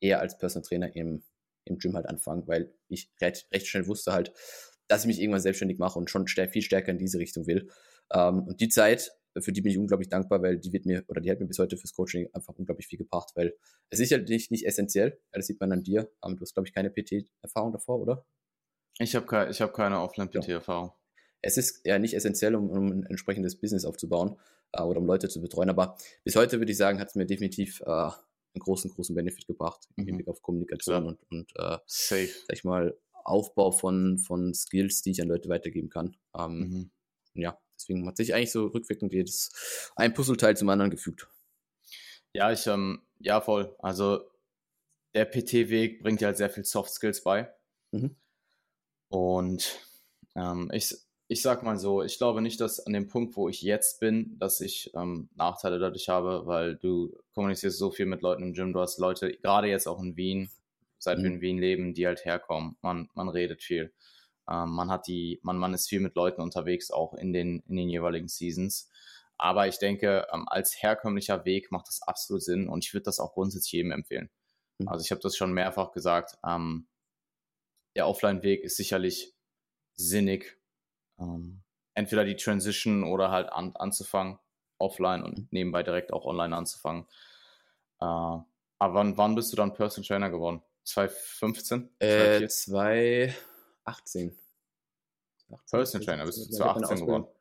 eher als Personal Trainer im, im Gym halt anfangen, weil ich recht, recht schnell wusste halt, dass ich mich irgendwann selbstständig mache und schon viel stärker in diese Richtung will. Ähm, und die Zeit, für die bin ich unglaublich dankbar, weil die wird mir, oder die hat mir bis heute fürs Coaching einfach unglaublich viel gebracht, weil es ist sicherlich nicht essentiell, ja, das sieht man an dir, ähm, du hast, glaube ich, keine PT-Erfahrung davor, oder? ich habe ke ich hab keine Offline-PT-Erfahrung. es ist ja nicht essentiell, um, um ein entsprechendes Business aufzubauen äh, oder um Leute zu betreuen, aber bis heute würde ich sagen, hat es mir definitiv äh, einen großen, großen Benefit gebracht im Mhm. Hinblick auf Kommunikation Klar. und, und äh, Safe. sag ich mal, Aufbau von, von Skills, die ich an Leute weitergeben kann. Ähm, Mhm. Ja, deswegen hat sich eigentlich so rückwirkend jedes ein Puzzleteil zum anderen gefügt. Ja, ich, ähm, ja, voll. Also der PT-Weg bringt dir halt sehr viel Soft Skills bei. Mhm. Und ähm, ich, ich sag mal so, ich glaube nicht, dass an dem Punkt, wo ich jetzt bin, dass ich ähm, Nachteile dadurch habe, weil du kommunizierst so viel mit Leuten im Gym, du hast Leute, gerade jetzt auch in Wien, seit wir Mhm. in Wien leben, die halt herkommen. Man, man redet viel. Ähm, man hat die, man, man ist viel mit Leuten unterwegs, auch in den, in den jeweiligen Seasons. Aber ich denke, ähm, als herkömmlicher Weg macht das absolut Sinn und ich würde das auch grundsätzlich jedem empfehlen. Mhm. Also ich habe das schon mehrfach gesagt. Ähm, der Offline-Weg ist sicherlich sinnig. Ähm, entweder die Transition oder halt an, anzufangen, offline Mhm. und nebenbei direkt auch online anzufangen. Äh, aber wann, wann bist du dann Personal Trainer geworden? 2015? Äh, 2014? 2018. Personal Trainer, bist du Ich hab meine 2018 geworden? Ausbildung-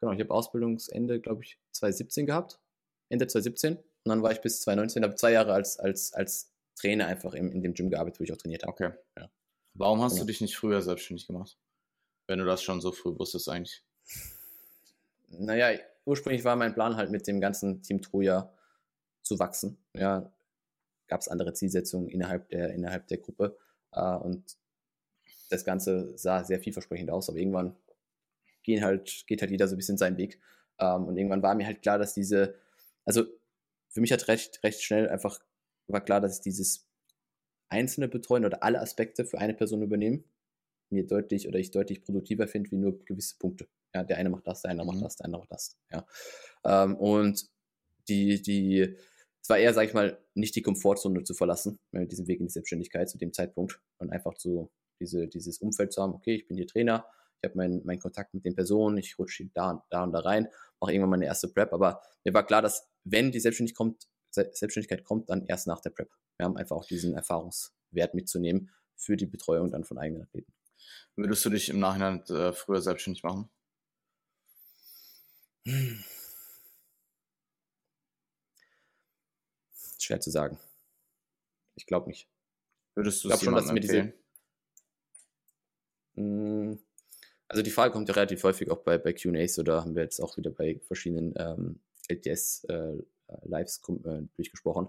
Genau, ich habe Ausbildungsende, glaube ich, 2017 gehabt. Ende 2017. Und dann war ich bis 2019, habe zwei Jahre als, als, als Trainer einfach im, in dem Gym gearbeitet, wo ich auch trainiert habe. Okay. Ja. Warum hast Genau. du dich nicht früher selbstständig gemacht? Wenn du das schon so früh wusstest eigentlich. Naja, ursprünglich war mein Plan halt mit dem ganzen Team Troja zu wachsen. Ja, gab es andere Zielsetzungen innerhalb der, innerhalb der Gruppe. Äh, und das Ganze sah sehr vielversprechend aus, aber irgendwann gehen halt, geht halt jeder so ein bisschen seinen Weg. Ähm, und irgendwann war mir halt klar, dass diese, also für mich hat recht, recht schnell einfach war klar, dass ich dieses einzelne Betreuen oder alle Aspekte für eine Person übernehmen, mir deutlich oder ich deutlich produktiver finde, wie nur gewisse Punkte. Ja, der eine macht das, der andere Mhm. macht das, der andere macht das. Ja. Ähm, und die, die, es war eher, sag ich mal, nicht die Komfortzone zu verlassen, äh, diesen Weg in die Selbstständigkeit zu dem Zeitpunkt und einfach so diese, dieses Umfeld zu haben, okay, ich bin hier Trainer, ich habe meinen meinen Kontakt mit den Personen, ich rutsche da, und- da und da rein, mache irgendwann meine erste Prep, aber mir war klar, dass wenn die Selbstständigkeit kommt, Se- Selbstständigkeit kommt, dann erst nach der Prep. Wir haben einfach auch diesen Erfahrungswert mitzunehmen für die Betreuung dann von eigenen Athleten. Würdest du dich im Nachhinein äh, früher selbstständig machen? Schwer zu sagen. Ich glaube nicht. Würdest du es schon, dass mir diese-? Mm, Also die Frage kommt ja relativ häufig auch bei, bei QAs oder haben wir jetzt auch wieder bei verschiedenen ähm, LTS-Lives äh, durchgesprochen.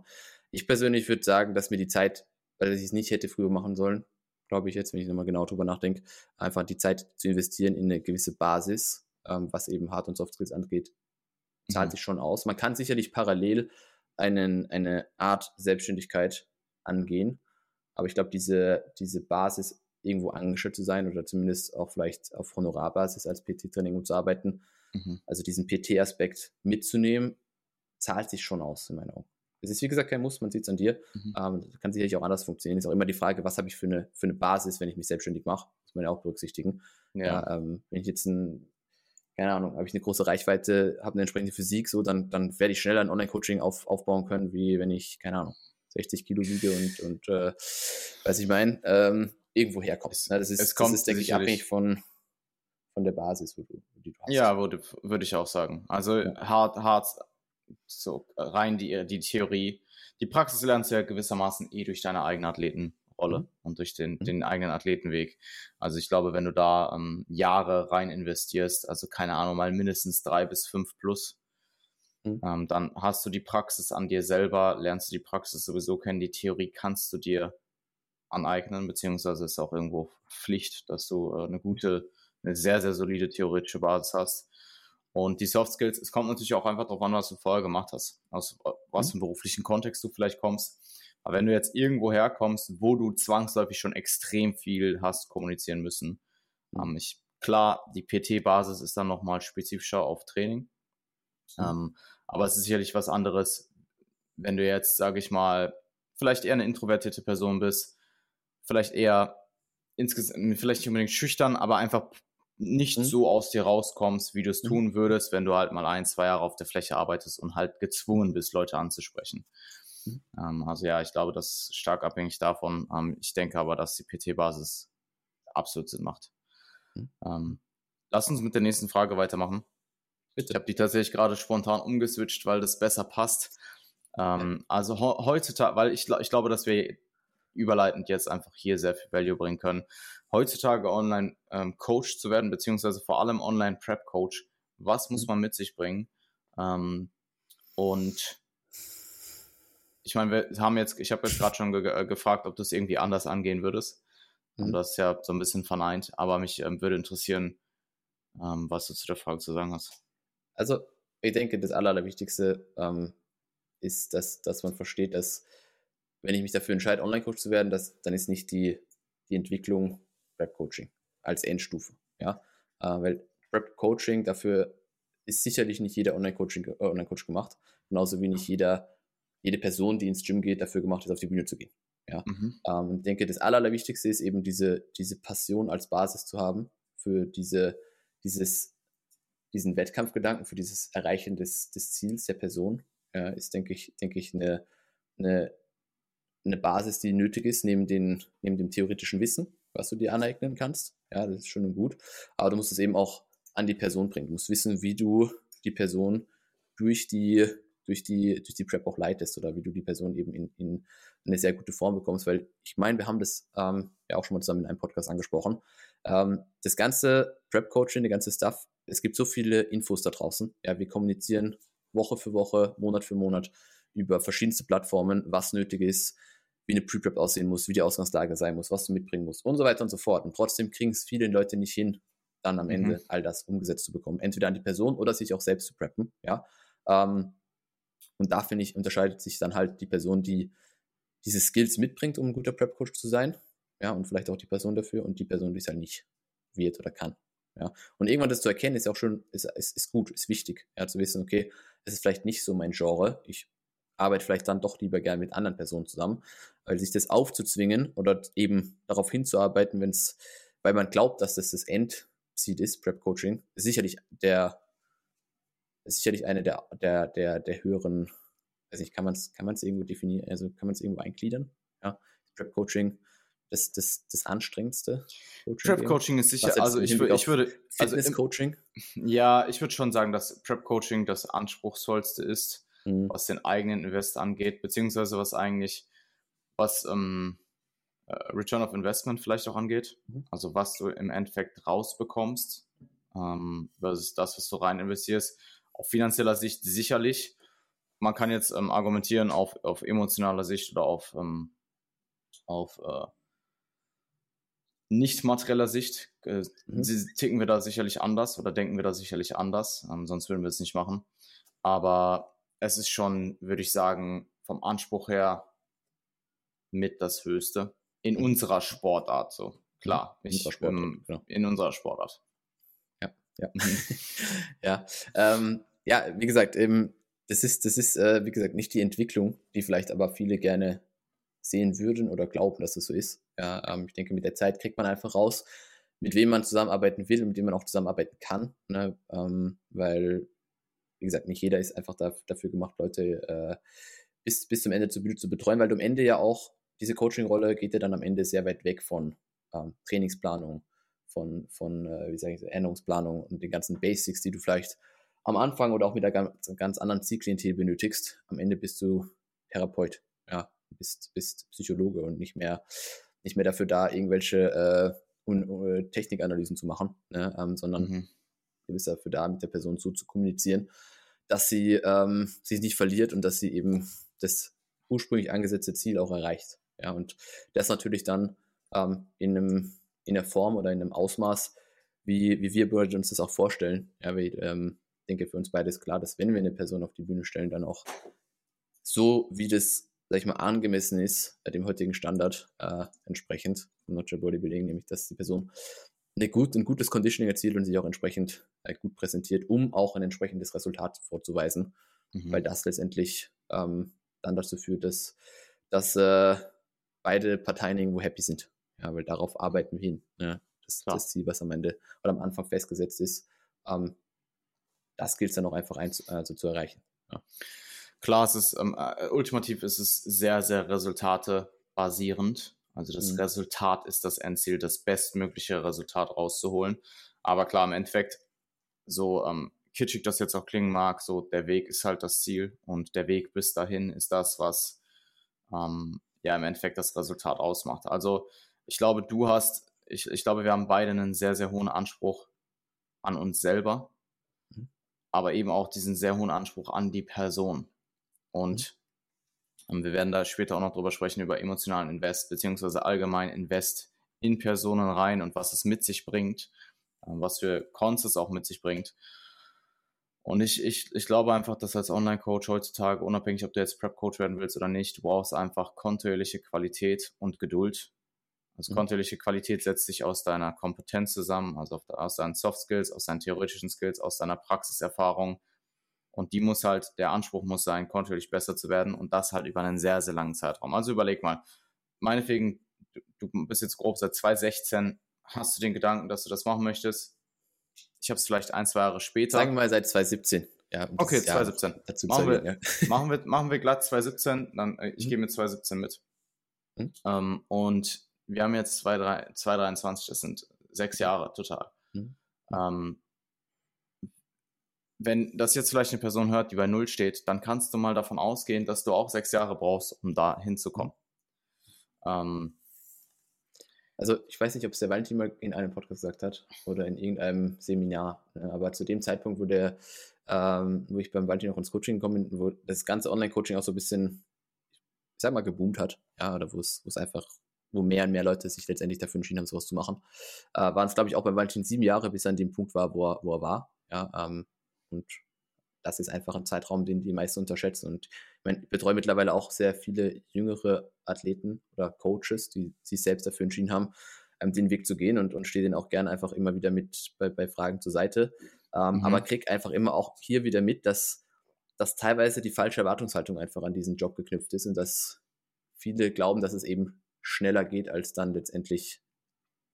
Ich persönlich würde sagen, dass mir die Zeit, weil ich es nicht hätte früher machen sollen, glaube ich jetzt, wenn ich nochmal genau drüber nachdenke, einfach die Zeit zu investieren in eine gewisse Basis, ähm, was eben Hard- und Soft Skills angeht, zahlt Mhm. sich schon aus. Man kann sicherlich parallel einen, eine Art Selbstständigkeit angehen, aber ich glaube, diese, diese Basis irgendwo angestellt zu sein oder zumindest auch vielleicht auf Honorarbasis als PT-Training zu arbeiten, Mhm. also diesen PT-Aspekt mitzunehmen, zahlt sich schon aus in meinen Augen. Es ist wie gesagt kein Muss, man sieht es an dir. Mhm. Ähm, das kann sicherlich auch anders funktionieren. Ist auch immer die Frage, was habe ich für eine, für eine Basis, wenn ich mich selbstständig mache. Muss man ja auch berücksichtigen. Ja. Ja, ähm, wenn ich jetzt ein, keine Ahnung, habe ich eine große Reichweite, habe eine entsprechende Physik, so, dann, dann werde ich schneller ein Online-Coaching auf, aufbauen können, wie wenn ich, keine Ahnung, 60 Kilo wiege und, und äh, weiß ich mein, ähm, irgendwo herkomme. Es- Ne, das ist, es kommt das ist denke ich, abhängig von, von der Basis, wo du, die du hast. Ja, würde, würde ich auch sagen. Also Ja. hart, hart, so rein die, die Theorie. Die Praxis lernst du ja gewissermaßen eh durch deine eigenen Athleten Rolle mhm. und durch den, mhm. den eigenen Athletenweg. Also ich glaube, wenn du da ähm, Jahre rein investierst, also keine Ahnung, mal mindestens drei bis fünf plus, mhm. ähm, dann hast du die Praxis an dir selber, lernst du die Praxis sowieso kennen, die Theorie kannst du dir aneignen, beziehungsweise ist auch irgendwo Pflicht, dass du äh, eine gute, eine sehr, sehr solide theoretische Basis hast. Und die Soft Skills, es kommt natürlich auch einfach darauf an, was du vorher gemacht hast, aus was mhm. für einem beruflichen Kontext du vielleicht kommst. Aber wenn du jetzt irgendwo herkommst, wo du zwangsläufig schon extrem viel hast kommunizieren müssen, mhm. ähm, ich, klar, die PT-Basis ist dann nochmal spezifischer auf Training. Mhm. Ähm, aber es ist sicherlich was anderes, wenn du jetzt, sage ich mal, vielleicht eher eine introvertierte Person bist, vielleicht eher insgesamt, vielleicht nicht unbedingt schüchtern, aber einfach nicht mhm. so aus dir rauskommst, wie du es mhm. tun würdest, wenn du halt mal ein, zwei Jahre auf der Fläche arbeitest und halt gezwungen bist, Leute anzusprechen. Mhm. Ähm, also ja, ich glaube, das ist stark abhängig davon. Ähm, ich denke aber, dass die PT-Basis absolut Sinn macht. Mhm. Ähm, lass uns mit der nächsten Frage weitermachen. Bitte. Ich habe die tatsächlich gerade spontan umgeswitcht, weil das besser passt. Ähm, also heutzutage, weil ich, ich glaube, dass wir überleitend jetzt einfach hier sehr viel Value bringen können. Heutzutage online ähm, Coach zu werden, beziehungsweise vor allem online Prep Coach, was muss mhm. man mit sich bringen? Ähm, und ich meine, wir haben jetzt, ich habe jetzt gerade schon ge äh, gefragt, ob du es irgendwie anders angehen würdest. Mhm. Und das ist ja so ein bisschen verneint, aber mich ähm, würde interessieren, ähm, was du zu der Frage zu sagen hast. Also, ich denke, das Allerwichtigste ähm, ist, dass, dass man versteht, dass wenn ich mich dafür entscheide, Online-Coach zu werden, das, dann ist nicht die, die Entwicklung Prep-Coaching als Endstufe. Ja? Äh, weil Prep-Coaching, dafür ist sicherlich nicht jeder Online-Coach äh, Online gemacht. Genauso wie nicht jeder, jede Person, die ins Gym geht, dafür gemacht ist, auf die Bühne zu gehen. Ja? Mhm. Ähm, ich denke, das Allerwichtigste ist eben diese, diese Passion als Basis zu haben für diese, dieses, diesen Wettkampfgedanken, für dieses Erreichen des, des Ziels der Person, ja, ist, denke ich, denke ich, eine, eine eine Basis, die nötig ist, neben, den, neben dem theoretischen Wissen, was du dir aneignen kannst. Ja, das ist schön und gut. Aber du musst es eben auch an die Person bringen. Du musst wissen, wie du die Person durch die, durch die, durch die Prep auch leitest oder wie du die Person eben in, in eine sehr gute Form bekommst. Weil ich meine, wir haben das ähm, ja auch schon mal zusammen in einem Podcast angesprochen. Ähm, das ganze Prep-Coaching, der ganze Stuff, es gibt so viele Infos da draußen. Ja, wir kommunizieren Woche für Woche, Monat für Monat über verschiedenste Plattformen, was nötig ist, wie eine Pre-Prep aussehen muss, wie die Ausgangslage sein muss, was du mitbringen musst und so weiter und so fort. Und trotzdem kriegen es viele Leute nicht hin, dann am mhm. Ende all das umgesetzt zu bekommen. Entweder an die Person oder sich auch selbst zu preppen. Ja? Ähm, und da finde ich, unterscheidet sich dann halt die Person, die diese Skills mitbringt, um ein guter Prep-Coach zu sein. Ja, und vielleicht auch die Person dafür und die Person, die es halt nicht wird oder kann. Ja, und irgendwann das zu erkennen, ist auch schon, ist, ist, ist gut, ist wichtig, ja, zu wissen, okay, es ist vielleicht nicht so mein Genre. Ich arbeite vielleicht dann doch lieber gern mit anderen Personen zusammen, weil sich das aufzuzwingen oder eben darauf hinzuarbeiten, wenn es, weil man glaubt, dass das das Endziel ist, Prep Coaching, ist sicherlich der, ist sicherlich eine der, der, der, der höheren, weiß nicht, kann man es kann man's irgendwo definieren, also kann man es irgendwo eingliedern, ja, Prep Coaching, das, das, das anstrengendste Coaching Prep Coaching ist sicher, also ich, ich würde, also Fitness Coaching? Ja, ich würde schon sagen, dass Prep Coaching das anspruchsvollste ist mhm. was den eigenen Invest angeht, beziehungsweise was eigentlich, was ähm, äh, Return of Investment vielleicht auch angeht. Mhm. Also was du im Endeffekt rausbekommst, ähm, versus das, was du rein investierst. Auf finanzieller Sicht sicherlich. Man kann jetzt ähm, argumentieren auf, auf emotionaler Sicht oder auf, ähm, auf äh, nicht materieller Sicht äh, mhm. ticken wir da sicherlich anders oder denken wir da sicherlich anders, ähm, sonst würden wir es nicht machen. Aber es ist schon, würde ich sagen, vom Anspruch her mit das Höchste. In mhm. unserer Sportart so. Klar, in, unserer Sportart, ähm, genau. in unserer Sportart. Ja, ja. Mhm. ja, ähm, ja, wie gesagt, eben, das ist, das ist, äh, wie gesagt, nicht die Entwicklung, die vielleicht aber viele gerne sehen würden oder glauben, dass es das so ist. Ja, ähm, ich denke, mit der Zeit kriegt man einfach raus, mit wem man zusammenarbeiten will und mit dem man auch zusammenarbeiten kann. Ne? Ähm, weil wie gesagt, nicht jeder ist einfach da, dafür gemacht, Leute äh, bis, bis zum Ende Bühne zu betreuen, weil du am Ende ja auch, diese Coaching-Rolle geht ja dann am Ende sehr weit weg von ähm, Trainingsplanung, von, von äh, wie sage ich, Ernährungsplanung und den ganzen Basics, die du vielleicht am Anfang oder auch mit einer ganz, ganz anderen Zielklientel benötigst. Am Ende bist du Therapeut, ja, bist, bist Psychologe und nicht mehr nicht mehr dafür da, irgendwelche äh, Technikanalysen zu machen, ne? ähm, sondern mhm. Du bist dafür da, mit der Person so zu kommunizieren, dass sie ähm, sich nicht verliert und dass sie eben das ursprünglich angesetzte Ziel auch erreicht. Ja, und das natürlich dann ähm, in, einem, in der Form oder in einem Ausmaß, wie, wie wir beide uns das auch vorstellen. Ja, ich ähm, denke, für uns beide ist klar, dass wenn wir eine Person auf die Bühne stellen, dann auch so, wie das, sag ich mal, angemessen ist, bei dem heutigen Standard äh, entsprechend vom Notcher Bodybuilding, nämlich dass die Person eine gut, ein gutes Conditioning erzielt und sich auch entsprechend äh, gut präsentiert, um auch ein entsprechendes Resultat vorzuweisen, mhm. weil das letztendlich ähm, dann dazu führt, dass, dass äh, beide Parteien irgendwo happy sind. Ja, weil darauf arbeiten wir hin. Ja. Das, das Ziel, was am Ende oder am Anfang festgesetzt ist, ähm, das gilt es dann auch einfach ein, also zu erreichen. Ja. Klar, es ist ähm, äh, ultimativ ist es sehr, sehr resultatebasierend. Also das mhm. Resultat ist das Endziel, das bestmögliche Resultat rauszuholen. Aber klar, im Endeffekt, so ähm, kitschig das jetzt auch klingen mag, so der Weg ist halt das Ziel und der Weg bis dahin ist das, was ähm, ja im Endeffekt das Resultat ausmacht. Also ich glaube, du hast, ich, ich glaube, wir haben beide einen sehr, sehr hohen Anspruch an uns selber, mhm. aber eben auch diesen sehr hohen Anspruch an die Person. Und mhm. Wir werden da später auch noch drüber sprechen, über emotionalen Invest, beziehungsweise allgemein Invest in Personen rein und was es mit sich bringt, ähm, was für Cons es auch mit sich bringt. Und ich, ich, ich glaube einfach, dass als Online-Coach heutzutage, unabhängig ob du jetzt Prep-Coach werden willst oder nicht, du brauchst einfach kontinuierliche Qualität und Geduld. Also mhm. kontinuierliche Qualität setzt sich aus deiner Kompetenz zusammen, also aus deinen Soft Skills, aus deinen theoretischen Skills, aus deiner Praxiserfahrung. Und die muss halt, der Anspruch muss sein, kontinuierlich besser zu werden und das halt über einen sehr, sehr langen Zeitraum. Also überleg mal, meinetwegen, du, du bist jetzt grob seit 2016, hast du den Gedanken, dass du das machen möchtest, ich habe es vielleicht ein, zwei Jahre später. Sagen wir mal seit 2017. Ja, okay, 2017. Dazu machen, wir, ja. machen, wir, machen wir glatt 2017, dann äh, ich mhm. gehe mit 2017 mit. Mhm. Ähm, und wir haben jetzt 2023, das sind sechs Jahre total. Mhm. Ähm, wenn das jetzt vielleicht eine Person hört, die bei Null steht, dann kannst du mal davon ausgehen, dass du auch sechs Jahre brauchst, um da hinzukommen. Ähm, also ich weiß nicht, ob es der Valentin mal in einem Podcast gesagt hat oder in irgendeinem Seminar, ne, aber zu dem Zeitpunkt, wo der, ähm, wo ich beim Valentin noch ins Coaching gekommen bin, wo das ganze Online-Coaching auch so ein bisschen, ich sag mal, geboomt hat, ja, oder wo es, wo es einfach, wo mehr und mehr Leute sich letztendlich dafür entschieden haben, sowas zu machen, äh, waren es, glaube ich, auch beim Valentin sieben Jahre, bis er an dem Punkt war, wo er, wo er war, ja, ähm, und das ist einfach ein Zeitraum, den die meisten unterschätzen. Und ich, meine, ich betreue mittlerweile auch sehr viele jüngere Athleten oder Coaches, die sich selbst dafür entschieden haben, ähm, den Weg zu gehen und, und stehe denen auch gerne einfach immer wieder mit bei, bei Fragen zur Seite. Ähm, mhm. Aber krieg einfach immer auch hier wieder mit, dass, dass teilweise die falsche Erwartungshaltung einfach an diesen Job geknüpft ist und dass viele glauben, dass es eben schneller geht, als dann letztendlich,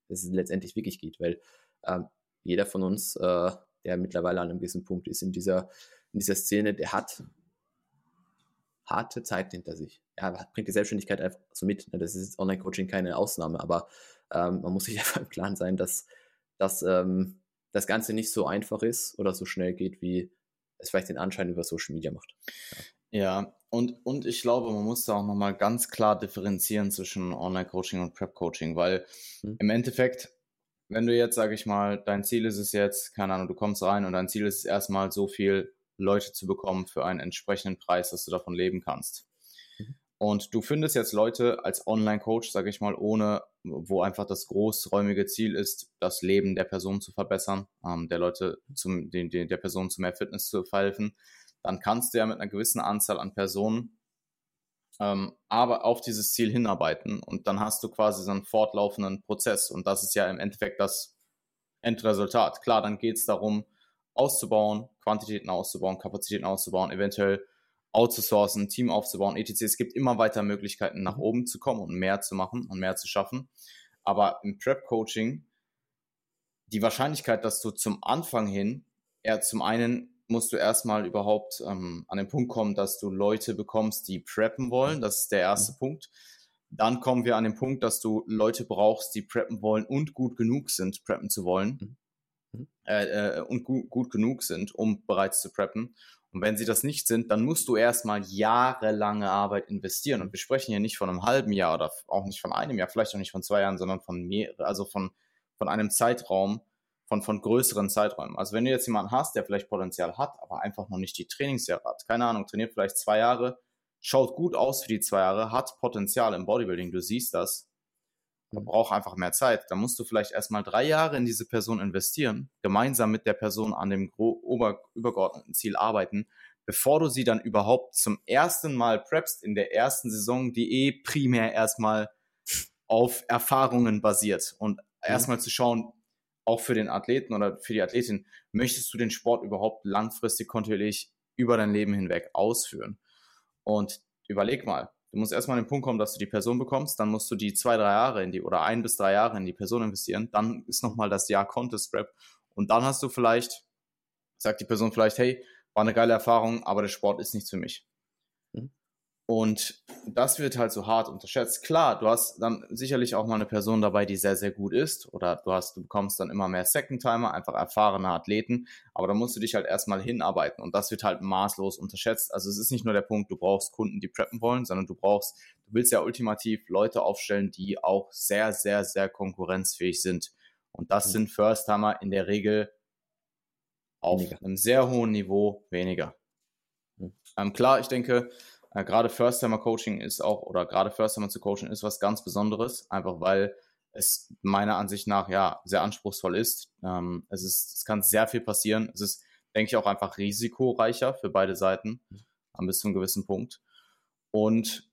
dass es letztendlich wirklich geht, weil ähm, jeder von uns, äh, der mittlerweile an einem gewissen Punkt ist in dieser in dieser Szene, der hat harte Zeit hinter sich. Ja, bringt die Selbstständigkeit einfach so mit. Ne? Das ist Online-Coaching keine Ausnahme, aber ähm, man muss sich einfach im Klaren sein, dass, dass ähm, das Ganze nicht so einfach ist oder so schnell geht, wie es vielleicht den Anschein über Social Media macht. Ja, ja und, und ich glaube, man muss da auch nochmal ganz klar differenzieren zwischen Online-Coaching und Prep-Coaching, weil hm. im Endeffekt wenn du jetzt, sage ich mal, dein Ziel ist es jetzt, keine Ahnung, du kommst rein und dein Ziel ist es erstmal so viel Leute zu bekommen für einen entsprechenden Preis, dass du davon leben kannst. Mhm. Und du findest jetzt Leute als Online-Coach, sage ich mal, ohne, wo einfach das großräumige Ziel ist, das Leben der Person zu verbessern, ähm, der Leute zum, den, den, der Person zu mehr Fitness zu verhelfen, dann kannst du ja mit einer gewissen Anzahl an Personen ähm, aber auf dieses Ziel hinarbeiten und dann hast du quasi so einen fortlaufenden Prozess und das ist ja im Endeffekt das Endresultat. Klar, dann geht es darum, auszubauen, Quantitäten auszubauen, Kapazitäten auszubauen, eventuell outzusourcen, Team aufzubauen, etc. Es gibt immer weiter Möglichkeiten, nach mhm. oben zu kommen und mehr zu machen und mehr zu schaffen. Aber im Prep-Coaching, die Wahrscheinlichkeit, dass du zum Anfang hin, eher zum einen musst du erstmal überhaupt ähm, an den Punkt kommen, dass du Leute bekommst, die preppen wollen. Das ist der erste mhm. Punkt. Dann kommen wir an den Punkt, dass du Leute brauchst, die preppen wollen und gut genug sind, preppen zu wollen. Mhm. mhm. äh, äh, und gut, gut genug sind, um bereits zu preppen. Und wenn sie das nicht sind, dann musst du erstmal jahrelange Arbeit investieren. Und wir sprechen hier nicht von einem halben Jahr oder auch nicht von einem Jahr, vielleicht auch nicht von zwei Jahren, sondern von mehr, also von, von einem Zeitraum, von, von größeren Zeiträumen. Also wenn du jetzt jemanden hast, der vielleicht Potenzial hat, aber einfach noch nicht die Trainingsjahre hat, keine Ahnung, trainiert vielleicht zwei Jahre, schaut gut aus für die zwei Jahre, hat Potenzial im Bodybuilding, du siehst das, man braucht einfach mehr Zeit. Da musst du vielleicht erstmal drei Jahre in diese Person investieren, gemeinsam mit der Person an dem ober übergeordneten Ziel arbeiten, bevor du sie dann überhaupt zum ersten Mal preppst in der ersten Saison, die eh primär erstmal auf Erfahrungen basiert und mhm. erstmal zu schauen, auch für den Athleten oder für die Athletin, möchtest du den Sport überhaupt langfristig kontinuierlich über dein Leben hinweg ausführen? Und überleg mal, Du musst erstmal an den Punkt kommen, dass du die Person bekommst, dann musst du die zwei, drei Jahre in die oder ein bis drei Jahre in die Person investieren. Dann ist nochmal das Jahr Contest Prep. Und dann hast du vielleicht, sagt die Person vielleicht, hey, war eine geile Erfahrung, aber der Sport ist nichts für mich. Und das wird halt so hart unterschätzt. Klar, du hast dann sicherlich auch mal eine Person dabei, die sehr, sehr gut ist. Oder du hast, du bekommst dann immer mehr Second-Timer, einfach erfahrene Athleten. Aber da musst du dich halt erstmal hinarbeiten. Und das wird halt maßlos unterschätzt. Also es ist nicht nur der Punkt, du brauchst Kunden, die preppen wollen, sondern du brauchst, du willst ja ultimativ Leute aufstellen, die auch sehr, sehr, sehr konkurrenzfähig sind. Und das mhm. sind First-Timer in der Regel auf weniger. einem sehr hohen Niveau weniger. Mhm. Ähm, klar, ich denke, äh, gerade First-Timer-Coaching ist auch, oder gerade First-Timer zu coachen ist was ganz Besonderes, einfach weil es meiner Ansicht nach ja sehr anspruchsvoll ist. Ähm, es ist, es kann sehr viel passieren. Es ist, denke ich, auch einfach risikoreicher für beide Seiten mhm. bis zu einem gewissen Punkt. Und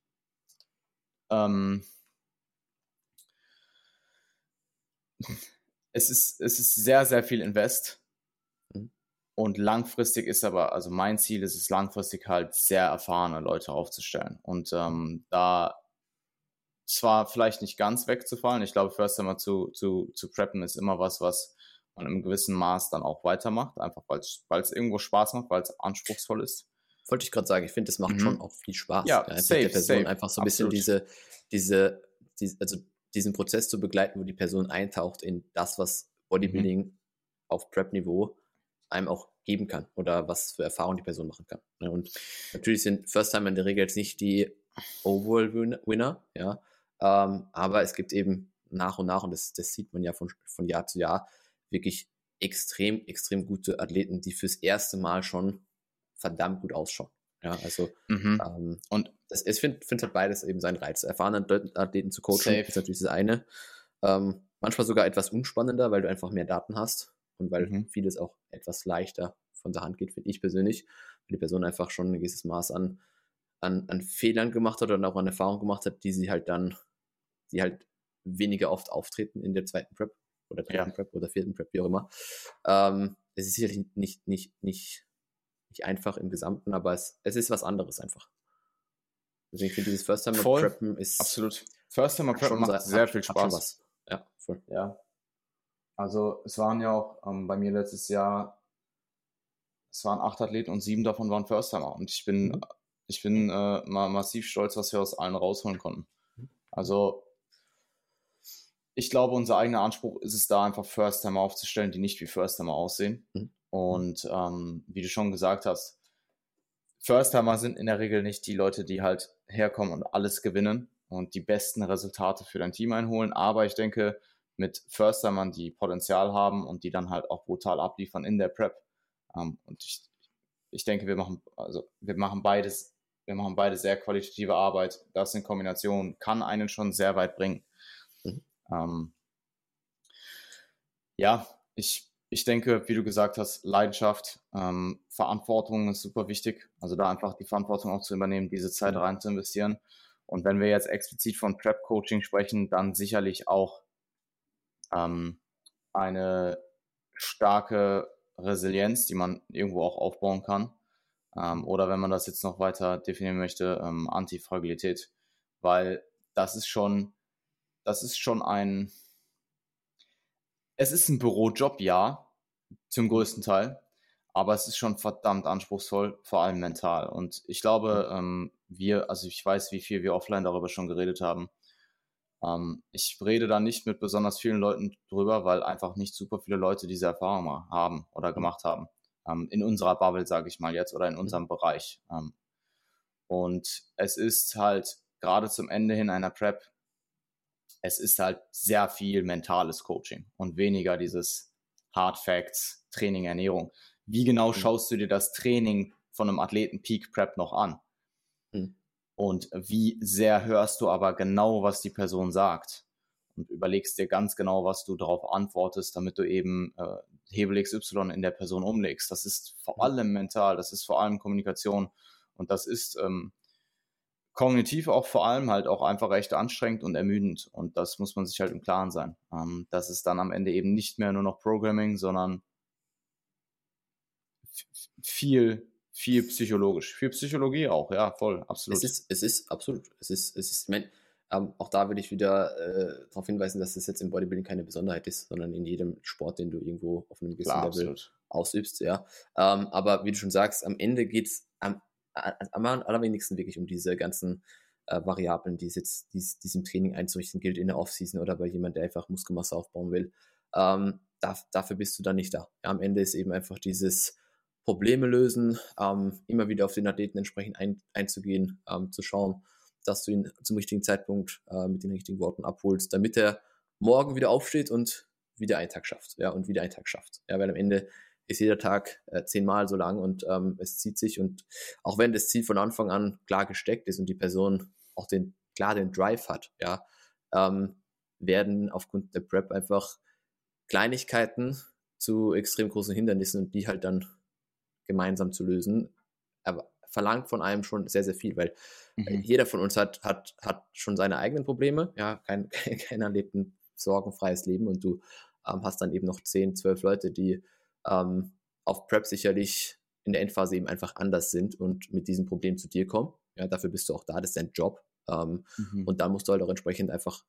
ähm, es ist, es ist sehr, sehr viel Invest und langfristig ist aber, also mein Ziel ist es langfristig halt sehr erfahrene Leute aufzustellen. Und ähm, da zwar vielleicht nicht ganz wegzufallen, ich glaube, First einmal zu, zu, zu preppen ist immer was, was man im gewissen Maß dann auch weitermacht, einfach weil es irgendwo Spaß macht, weil es anspruchsvoll ist. Wollte ich gerade sagen, ich finde, es macht mhm. schon auch viel Spaß. Ja, ja safe, der Person safe. einfach so ein bisschen diese, diese, diese, also diesen Prozess zu begleiten, wo die Person eintaucht in das, was Bodybuilding mhm. auf Prep-Niveau einem auch geben kann oder was für Erfahrungen die Person machen kann. Ne? Und natürlich sind First-Timer in der Regel jetzt nicht die Overall-Winner, ja, ähm, aber es gibt eben nach und nach, und das, das sieht man ja von, von Jahr zu Jahr, wirklich extrem, extrem gute Athleten, die fürs erste Mal schon verdammt gut ausschauen. Ja, also mhm. ähm, und das, ich finde find halt beides eben seinen Reiz. Erfahrene Athleten zu coachen Safe. ist natürlich das eine. Ähm, manchmal sogar etwas unspannender, weil du einfach mehr Daten hast und weil mhm. vieles auch etwas leichter von der Hand geht, finde ich persönlich, weil die Person einfach schon ein gewisses Maß an, an, an Fehlern gemacht hat und auch an Erfahrung gemacht hat, die sie halt dann, die halt weniger oft auftreten in der zweiten Prep oder dritten ja. Prep oder vierten Prep, wie auch immer. Ähm, es ist sicherlich nicht, nicht, nicht, nicht einfach im Gesamten, aber es, es ist was anderes einfach. Deswegen finde ich dieses First Time Preppen ist. Absolut. First Time Preppen macht sehr viel Spaß. Ja, voll. Ja, also es waren ja auch ähm, bei mir letztes Jahr, es waren acht Athleten und sieben davon waren First-Timer. Und ich bin, mhm. ich bin äh, ma massiv stolz, was wir aus allen rausholen konnten. Mhm. Also ich glaube, unser eigener Anspruch ist es da einfach First-Timer aufzustellen, die nicht wie First-Timer aussehen. Mhm. Und ähm, wie du schon gesagt hast, First-Timer sind in der Regel nicht die Leute, die halt herkommen und alles gewinnen und die besten Resultate für dein Team einholen. Aber ich denke, mit First-Timern, die Potenzial haben und die dann halt auch brutal abliefern in der Prep. Ähm, und ich, ich denke, wir machen, also wir machen beides, wir machen beide sehr qualitative Arbeit. Das in Kombination kann einen schon sehr weit bringen. Mhm. Ähm, ja, ich, ich denke, wie du gesagt hast, Leidenschaft, ähm, Verantwortung ist super wichtig. Also da einfach die Verantwortung auch zu übernehmen, diese Zeit mhm. rein zu investieren. Und wenn wir jetzt explizit von Prep-Coaching sprechen, dann sicherlich auch ähm, eine starke Resilienz, die man irgendwo auch aufbauen kann. Ähm, oder wenn man das jetzt noch weiter definieren möchte, ähm, Antifragilität. Weil das ist schon, das ist schon ein, es ist ein Bürojob, ja, zum größten Teil, aber es ist schon verdammt anspruchsvoll, vor allem mental. Und ich glaube, ähm, wir, also ich weiß, wie viel wir offline darüber schon geredet haben. Ähm, ich rede da nicht mit besonders vielen Leuten drüber, weil einfach nicht super viele Leute diese Erfahrung haben oder mhm. gemacht haben. Ähm, in unserer Bubble, sage ich mal jetzt, oder in mhm. unserem Bereich. Ähm, und es ist halt gerade zum Ende hin einer Prep, es ist halt sehr viel mentales Coaching und weniger dieses Hard Facts, Training, Ernährung. Wie genau mhm. schaust du dir das Training von einem Athleten Peak Prep noch an? Mhm. Und wie sehr hörst du aber genau, was die Person sagt? Und überlegst dir ganz genau, was du darauf antwortest, damit du eben äh, Hebel XY in der Person umlegst. Das ist vor mhm. allem mental, das ist vor allem Kommunikation und das ist ähm, kognitiv auch vor allem halt auch einfach recht anstrengend und ermüdend. Und das muss man sich halt im Klaren sein. Ähm, das ist dann am Ende eben nicht mehr nur noch Programming, sondern viel, viel psychologisch. Viel Psychologie auch, ja, voll, absolut. Es ist, es ist absolut. Es ist, es ist, ich mein, ähm, auch da will ich wieder äh, darauf hinweisen, dass das jetzt im Bodybuilding keine Besonderheit ist, sondern in jedem Sport, den du irgendwo auf einem gewissen Klar, Level absolut. ausübst, ja. Ähm, aber wie du schon sagst, am Ende geht es am am allerwenigsten wirklich um diese ganzen äh, Variablen, die es jetzt dies, diesem Training einzurichten gilt in der Offseason oder bei jemand, der einfach Muskelmasse aufbauen will. Ähm, da, dafür bist du dann nicht da. Ja, am Ende ist eben einfach dieses Probleme lösen, ähm, immer wieder auf den Athleten entsprechend ein, einzugehen, ähm, zu schauen, dass du ihn zum richtigen Zeitpunkt äh, mit den richtigen Worten abholst, damit er morgen wieder aufsteht und wieder einen Tag schafft. Ja, und wieder einen Tag schafft. Ja, weil am Ende ist jeder Tag äh, zehnmal so lang und ähm, es zieht sich und auch wenn das Ziel von Anfang an klar gesteckt ist und die Person auch den klar den Drive hat, ja, ähm, werden aufgrund der Prep einfach Kleinigkeiten zu extrem großen Hindernissen und die halt dann gemeinsam zu lösen, aber verlangt von einem schon sehr, sehr viel, weil äh, mhm. jeder von uns hat, hat, hat schon seine eigenen Probleme, ja, kein, keiner lebt ein sorgenfreies Leben und du ähm, hast dann eben noch zehn, zwölf Leute, die ähm, auf Prep sicherlich in der Endphase eben einfach anders sind und mit diesem Problem zu dir kommen. Ja, dafür bist du auch da, das ist dein Job. Ähm, mhm. Und dann musst du halt auch entsprechend einfach,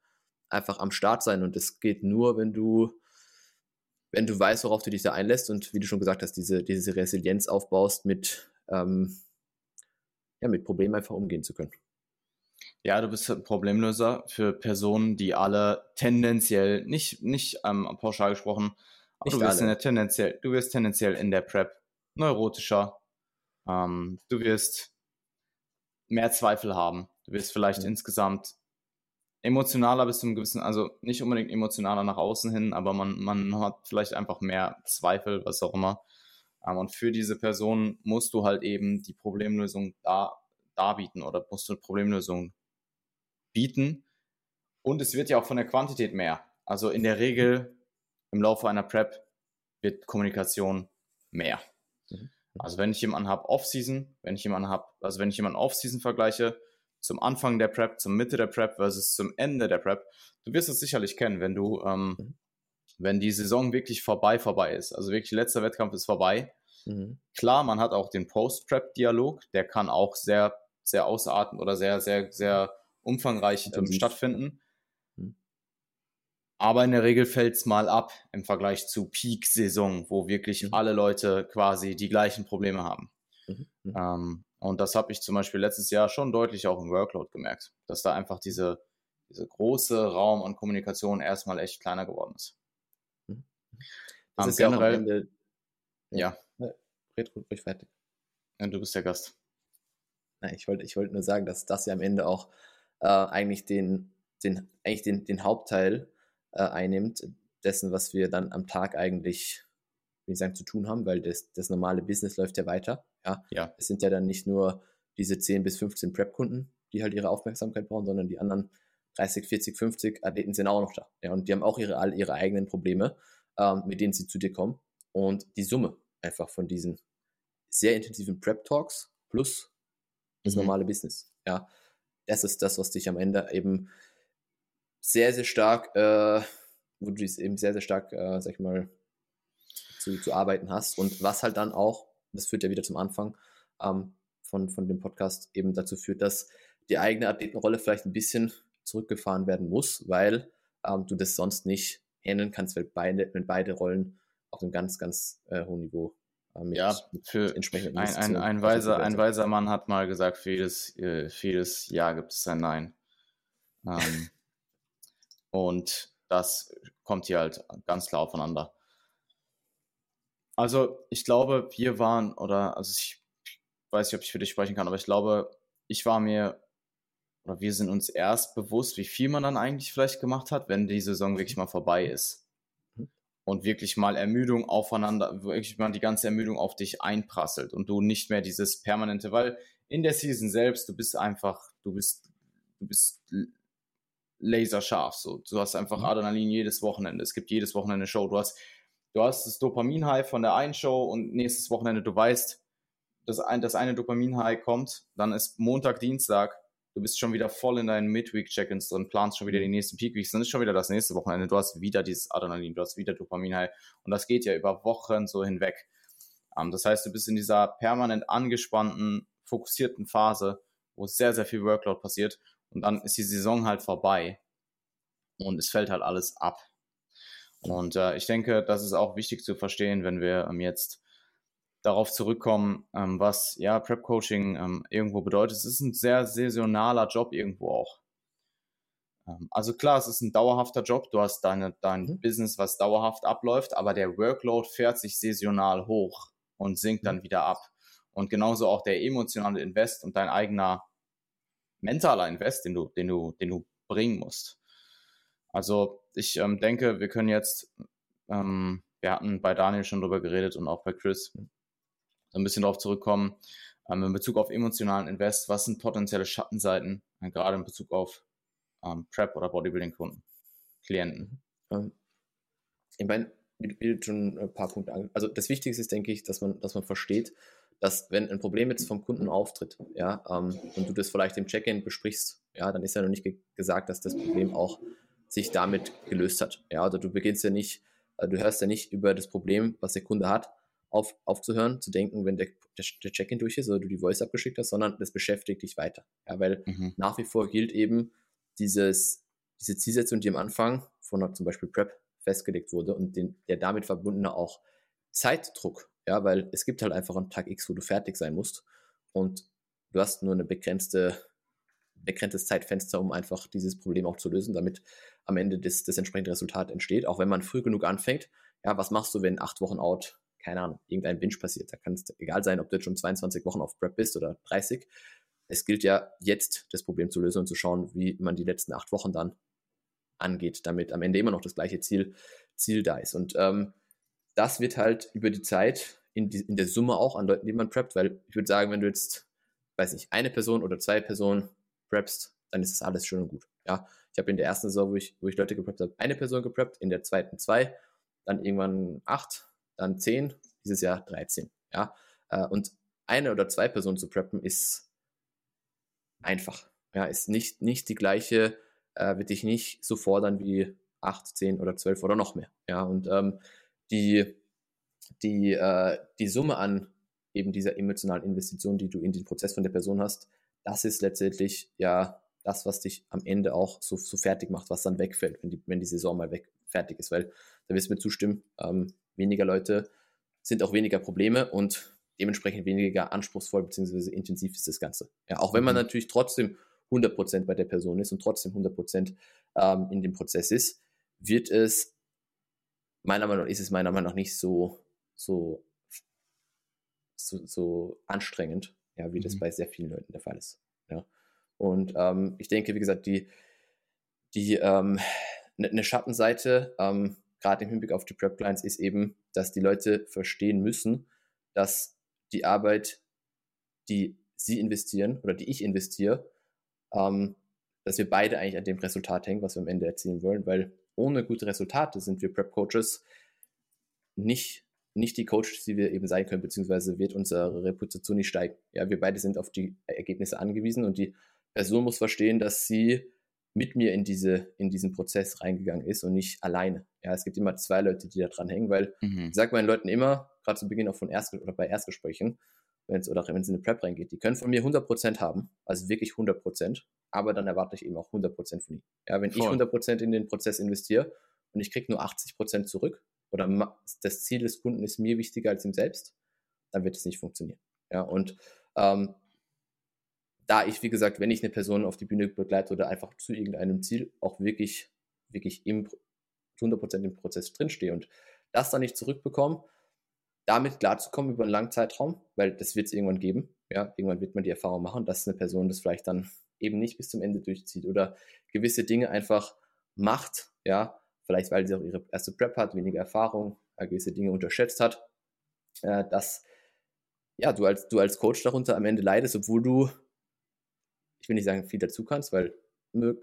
einfach am Start sein. Und es geht nur, wenn du, wenn du weißt, worauf du dich da einlässt und wie du schon gesagt hast, diese, diese Resilienz aufbaust, mit, ähm, ja, mit Problemen einfach umgehen zu können. Ja, du bist ein Problemlöser für Personen, die alle tendenziell, nicht, nicht ähm, pauschal gesprochen, du wirst, in der tendenziell, du wirst tendenziell in der Prep neurotischer. Ähm, du wirst mehr Zweifel haben. Du wirst vielleicht mhm. insgesamt emotionaler bis zu einem gewissen, also nicht unbedingt emotionaler nach außen hin, aber man, man hat vielleicht einfach mehr Zweifel, was auch immer. Ähm, und für diese Person musst du halt eben die Problemlösung da, darbieten oder musst du eine Problemlösung bieten. Und es wird ja auch von der Quantität mehr. Also in der Regel im Laufe einer Prep wird Kommunikation mehr. Mhm. Also wenn ich jemanden habe Off-Season, wenn ich jemanden habe, also wenn ich jemanden Off-Season vergleiche, zum Anfang der Prep, zum Mitte der Prep versus zum Ende der Prep, du wirst es sicherlich kennen, wenn du, ähm, mhm. wenn die Saison wirklich vorbei, vorbei ist. Also wirklich letzter Wettkampf ist vorbei. Mhm. Klar, man hat auch den Post-Prep-Dialog, der kann auch sehr, sehr ausarten oder sehr, sehr, sehr umfangreich ähm, stattfinden. Aber in der Regel fällt es mal ab im Vergleich zu Peak-Saison, wo wirklich mhm. alle Leute quasi die gleichen Probleme haben. Mhm. mhm. Ähm, und das habe ich zum Beispiel letztes Jahr schon deutlich auch im Workload gemerkt, dass da einfach diese, diese große Raum an Kommunikation erstmal echt kleiner geworden ist. Mhm. Das ähm, ist generell, ja, Ende, ja. ja. Red ruhig fertig. Ja, du bist der Gast. Nein, ich wollte ich wollt nur sagen, dass das ja am Ende auch äh, eigentlich den, den, eigentlich den, den Hauptteil äh, einnimmt, dessen, was wir dann am Tag eigentlich, wie ich sagen, zu tun haben, weil das, das normale Business läuft ja weiter. Ja? ja. Es sind ja dann nicht nur diese 10 bis 15 Prep-Kunden, die halt ihre Aufmerksamkeit brauchen, sondern die anderen 30, 40, 50 Athleten sind auch noch da. Ja, und die haben auch ihre, ihre eigenen Probleme, ähm, mit denen sie zu dir kommen. Und die Summe einfach von diesen sehr intensiven Prep-Talks plus das mhm. normale Business. Ja, das ist das, was dich am Ende eben sehr, sehr stark, äh, wo du es eben sehr, sehr stark, äh, sag ich mal, zu, zu arbeiten hast. Und was halt dann auch, das führt ja wieder zum Anfang ähm, von, von dem Podcast, eben dazu führt, dass die eigene Athletenrolle vielleicht ein bisschen zurückgefahren werden muss, weil ähm, du das sonst nicht handeln kannst, weil beide, wenn beide Rollen auf einem ganz, ganz äh, hohen Niveau äh, mit, ja, für entsprechenden ein, ein, ein, weiser, ein weiser Mann hat mal gesagt, für jedes, äh, für jedes Ja gibt es ein Nein. Ähm, Und das kommt hier halt ganz klar aufeinander. Also ich glaube, wir waren, oder also ich weiß nicht, ob ich für dich sprechen kann, aber ich glaube, ich war mir, oder wir sind uns erst bewusst, wie viel man dann eigentlich vielleicht gemacht hat, wenn die Saison wirklich mal vorbei ist. Mhm. Und wirklich mal Ermüdung aufeinander, wirklich mal die ganze Ermüdung auf dich einprasselt und du nicht mehr dieses permanente, weil in der Season selbst, du bist einfach, du bist, du bist laserscharf. So. Du hast einfach mhm. Adrenalin jedes Wochenende. Es gibt jedes Wochenende Show. Du hast, du hast das Dopamin-High von der einen Show und nächstes Wochenende, du weißt, dass ein, das eine Dopamin-High kommt, dann ist Montag, Dienstag, du bist schon wieder voll in deinen Midweek-Check-ins drin, planst schon wieder die nächsten Peak-Weeks, dann ist schon wieder das nächste Wochenende, du hast wieder dieses Adrenalin, du hast wieder Dopamin-High und das geht ja über Wochen so hinweg. Um, ähm, das heißt, du bist in dieser permanent angespannten, fokussierten Phase, wo sehr, sehr viel Workload passiert und dann ist die Saison halt vorbei und es fällt halt alles ab. Und äh, ich denke, das ist auch wichtig zu verstehen, wenn wir ähm, jetzt darauf zurückkommen, ähm, was ja Prep Coaching ähm, irgendwo bedeutet. Es ist ein sehr saisonaler Job irgendwo auch. Ähm, also klar, es ist ein dauerhafter Job. Du hast deine, dein mhm. Business, was dauerhaft abläuft, aber der Workload fährt sich saisonal hoch und sinkt mhm. dann wieder ab. Und genauso auch der emotionale Invest und dein eigener mentaler Invest, den du, den du, den du bringen musst. Also ich ähm, denke, wir können jetzt, ähm, wir hatten bei Daniel schon drüber geredet und auch bei Chris, so ein bisschen darauf zurückkommen, ähm, in Bezug auf emotionalen Invest, was sind potenzielle Schattenseiten, äh, gerade in Bezug auf ähm, Prep oder Bodybuilding-Kunden, Klienten? Ähm, ich meine, wie du schon ein paar Punkte an. Also das Wichtigste ist, denke ich, dass man, dass man versteht, dass wenn ein Problem jetzt vom Kunden auftritt, ja, ähm, und du das vielleicht im Check-in besprichst, ja, dann ist ja noch nicht ge gesagt, dass das Problem auch sich damit gelöst hat. Ja, oder du beginnst ja nicht, äh, du hörst ja nicht über das Problem, was der Kunde hat, auf, aufzuhören, zu denken, wenn der, der, der Check-in durch ist oder du die Voice abgeschickt hast, sondern das beschäftigt dich weiter. Ja, weil mhm. nach wie vor gilt eben dieses, diese Zielsetzung, die am Anfang von zum Beispiel Prep festgelegt wurde und den, der damit verbundene auch Zeitdruck, ja, weil es gibt halt einfach einen Tag X, wo du fertig sein musst und du hast nur eine begrenzte begrenztes Zeitfenster, um einfach dieses Problem auch zu lösen, damit am Ende das, das entsprechende Resultat entsteht. Auch wenn man früh genug anfängt, ja, was machst du, wenn acht Wochen out, keine Ahnung, irgendein Binge passiert? Da kann es egal sein, ob du jetzt schon 22 Wochen auf Prep bist oder 30. Es gilt ja jetzt, das Problem zu lösen und zu schauen, wie man die letzten acht Wochen dann angeht, damit am Ende immer noch das gleiche Ziel, Ziel da ist. Und ähm, das wird halt über die Zeit in, die, in der Summe auch an Leuten, die man preppt, weil ich würde sagen, wenn du jetzt, weiß nicht, eine Person oder zwei Personen preppst, dann ist das alles schön und gut. Ja, ich habe in der ersten Saison, wo ich, wo ich Leute gepreppt habe, eine Person gepreppt, in der zweiten zwei, dann irgendwann acht, dann zehn, dieses Jahr 13. Ja, äh, und eine oder zwei Personen zu preppen ist einfach. Ja, ist nicht, nicht die gleiche, äh, wird dich nicht so fordern wie acht, zehn oder zwölf oder noch mehr. Ja, und ähm, die, die, äh, die Summe an eben dieser emotionalen Investition, die du in den Prozess von der Person hast, das ist letztendlich ja das, was dich am Ende auch so, so fertig macht, was dann wegfällt, wenn die, wenn die Saison mal weg fertig ist. Weil da wirst du mir zustimmen, ähm, weniger Leute sind auch weniger Probleme und dementsprechend weniger anspruchsvoll bzw. intensiv ist das Ganze. Ja, auch wenn man mhm. natürlich trotzdem 100% bei der Person ist und trotzdem 100% ähm, in dem Prozess ist, wird es meiner Meinung nach ist es meiner Meinung nach nicht so so so, so anstrengend, ja, wie mhm. das bei sehr vielen Leuten der Fall ist. Und ähm, ich denke, wie gesagt, die, die ähm, eine ne Schattenseite, ähm, gerade im Hinblick auf die Prep Clients, ist eben, dass die Leute verstehen müssen, dass die Arbeit, die sie investieren oder die ich investiere, ähm, dass wir beide eigentlich an dem Resultat hängen, was wir am Ende erzielen wollen, weil ohne gute Resultate sind wir Prep Coaches nicht nicht die Coaches, die wir eben sein können, beziehungsweise wird unsere Reputation nicht steigen. Ja, wir beide sind auf die Ergebnisse angewiesen und die Person muss verstehen, dass sie mit mir in diese in diesen Prozess reingegangen ist und nicht alleine. Ja, es gibt immer zwei Leute, die da dran hängen, weil mhm. ich sage meinen Leuten immer, gerade zu Beginn auch von Erst oder bei Erstgesprächen, wenn es oder wenn es in eine Prep reingeht, die können von mir 100% haben, also wirklich 100%, aber dann erwarte ich eben auch 100% von ihnen. Ja, wenn Voll. ich 100% in den Prozess investiere und ich kriege nur 80% zurück, oder das Ziel des Kunden ist mir wichtiger als ihm selbst, dann wird es nicht funktionieren. Ja, und ähm, da ich, wie gesagt, wenn ich eine Person auf die Bühne begleite oder einfach zu irgendeinem Ziel auch wirklich wirklich im 100% im Prozess drinstehe und das dann nicht zurückbekommen, damit klarzukommen über einen langen Zeitraum, weil das wird es irgendwann geben. Ja, irgendwann wird man die Erfahrung machen, dass eine Person das vielleicht dann eben nicht bis zum Ende durchzieht oder gewisse Dinge einfach macht, ja, vielleicht weil sie auch ihre erste Prep hat, weniger Erfahrung, äh, gewisse Dinge unterschätzt hat, äh, dass ja, du als, du als Coach darunter am Ende leidest, obwohl du, ich will nicht sagen, viel dazu kannst, weil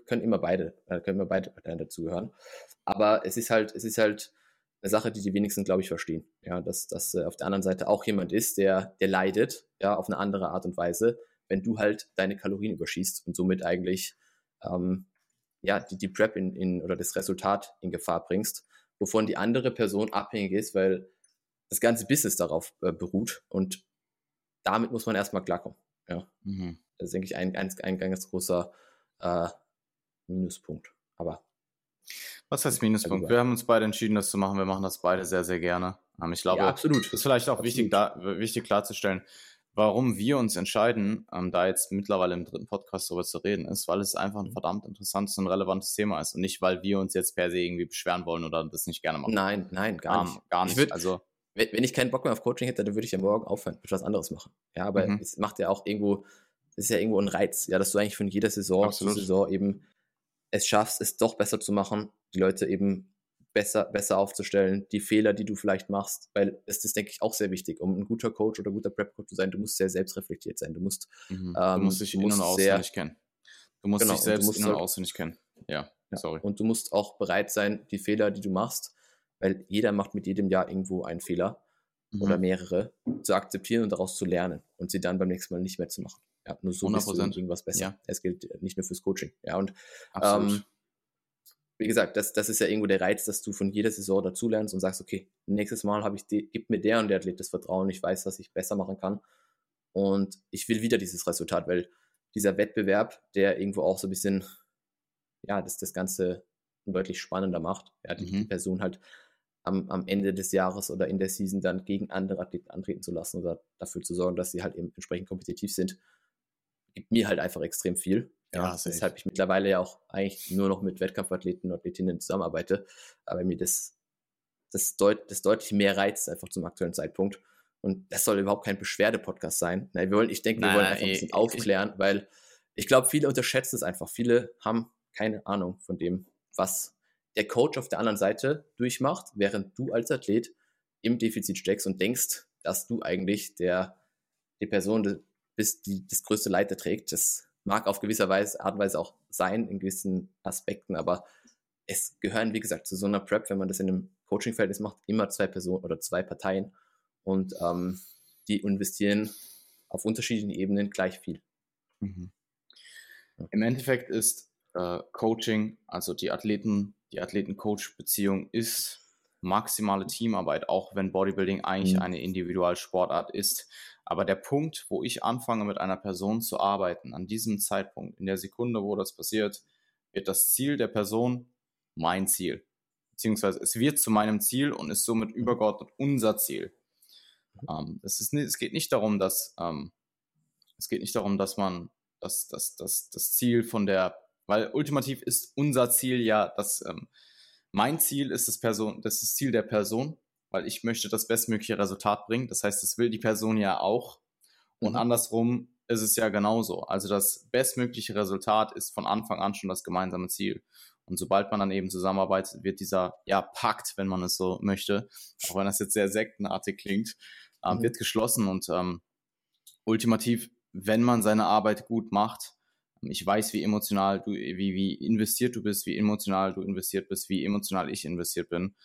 können immer beide, äh, können immer beide Parteien dazugehören. Aber es ist halt, es ist halt eine Sache, die die wenigsten, glaube ich, verstehen. Ja, dass, dass äh, auf der anderen Seite auch jemand ist, der, der leidet, ja, auf eine andere Art und Weise, wenn du halt deine Kalorien überschießt und somit eigentlich ähm, ja, die, die Prep in, in, oder das Resultat in Gefahr bringst, wovon die andere Person abhängig ist, weil das ganze Business darauf äh, beruht und damit muss man erstmal klarkommen. Ja. Mhm. Das ist, denke ich, ein, ein, ein ganz großer äh, Minuspunkt. Aber was heißt Minuspunkt? Wir haben uns beide entschieden, das zu machen. Wir machen das beide sehr, sehr gerne. Ähm, ich glaube, ja, absolut. ist vielleicht auch wichtig, da, wichtig klarzustellen, warum wir uns entscheiden, ähm, da jetzt mittlerweile im dritten Podcast darüber zu reden, ist, weil es einfach ein mhm. verdammt interessantes und relevantes Thema ist und nicht, weil wir uns jetzt per se irgendwie beschweren wollen oder das nicht gerne machen. Nein, nein, gar nicht. Um, gar nicht. Würd, also, wenn, wenn, ich keinen Bock mehr auf Coaching hätte, dann würde ich ja morgen aufhören, würde was anderes machen. Ja, aber mhm. es macht ja auch irgendwo, es ist ja irgendwo ein Reiz, ja, dass du eigentlich von jeder Saison Absolut. zu Saison eben es schaffst, es doch besser zu machen, die Leute eben besser, besser aufzustellen, die Fehler, die du vielleicht machst, weil es ist, denke ich, auch sehr wichtig, um ein guter Coach oder guter Prep-Coach zu sein, du musst sehr selbstreflektiert sein, du musst, mhm. ähm, du musst dich in- und auswendig kennen. Du musst genau, dich selbst musst in- und auswendig kennen. Ja, ja, sorry. Und du musst auch bereit sein, die Fehler, die du machst, weil jeder macht mit jedem Jahr irgendwo einen Fehler mhm. oder mehrere, zu akzeptieren und daraus zu lernen und sie dann beim nächsten Mal nicht mehr zu machen. Ja, nur so 100%. bist du irgendwas besser. Ja. Es gilt nicht nur fürs Coaching. Ja, und ähm, wie gesagt, das, das ist ja irgendwo der Reiz, dass du von jeder Saison dazulernst und sagst, okay, nächstes Mal habe ich die, gibt mir der und der Athlet das Vertrauen, ich weiß, was ich besser machen kann. Und ich will wieder dieses Resultat, weil dieser Wettbewerb, der irgendwo auch so ein bisschen, ja, das, das Ganze deutlich spannender macht, ja, die, mhm. Person halt am, am Ende des Jahres oder in der Season dann gegen andere Athleten antreten zu lassen oder dafür zu sorgen, dass sie halt eben entsprechend kompetitiv sind, gibt mir halt einfach extrem viel. Ja, ja weshalb ich mittlerweile ja auch eigentlich nur noch mit Wettkampfathleten und Athletinnen zusammenarbeite, aber mir das, das, deut, das deutlich mehr reizt einfach zum aktuellen Zeitpunkt. Und das soll überhaupt kein Beschwerde-Podcast sein. Nein, wir wollen, ich denke, wir Nein, wollen einfach ein bisschen aufklären, weil ich glaube, viele unterschätzen es einfach. Viele haben keine Ahnung von dem, was der Coach auf der anderen Seite durchmacht, während du als Athlet im Defizit steckst und denkst, dass du eigentlich der, die Person bist, die das größte Leid trägt. Das mag auf gewisser Weise, Art und Weise auch sein in gewissen Aspekten, aber es gehören, wie gesagt, zu so einer Prep, wenn man das in einem Coaching-Verhältnis macht, immer zwei Personen oder zwei Parteien und ähm, die investieren auf unterschiedlichen Ebenen gleich viel. Mhm. Im Endeffekt ist äh, Coaching, also die Athleten, die Athleten-Coach-Beziehung ist maximale Teamarbeit, auch wenn Bodybuilding eigentlich mhm. eine Individualsportart ist. Aber der Punkt, wo ich anfange, mit einer Person zu arbeiten, an diesem Zeitpunkt, in der Sekunde, wo das passiert, wird das Ziel der Person mein Ziel. Beziehungsweise es wird zu meinem Ziel und ist somit übergeordnet unser Ziel. Ähm, es, ist, es geht nicht darum, dass ähm, es geht nicht darum, dass man das, das, das, das Ziel von der, weil ultimativ ist unser Ziel ja, dass ähm, mein Ziel ist das Person, das ist das Ziel der Person weil ich möchte das bestmögliche Resultat bringen. Das heißt, das will die Person ja auch. Und mhm. andersrum ist es ja genauso. Also das bestmögliche Resultat ist von Anfang an schon das gemeinsame Ziel. Und sobald man dann eben zusammenarbeitet, wird dieser ja, Pakt, wenn man es so möchte, auch wenn das jetzt sehr sektenartig klingt, äh, mhm. wird geschlossen. Und ähm, ultimativ, wenn man seine Arbeit gut macht, ich weiß, wie emotional du, wie, wie investiert du bist, wie emotional du investiert bist, wie emotional ich investiert bin.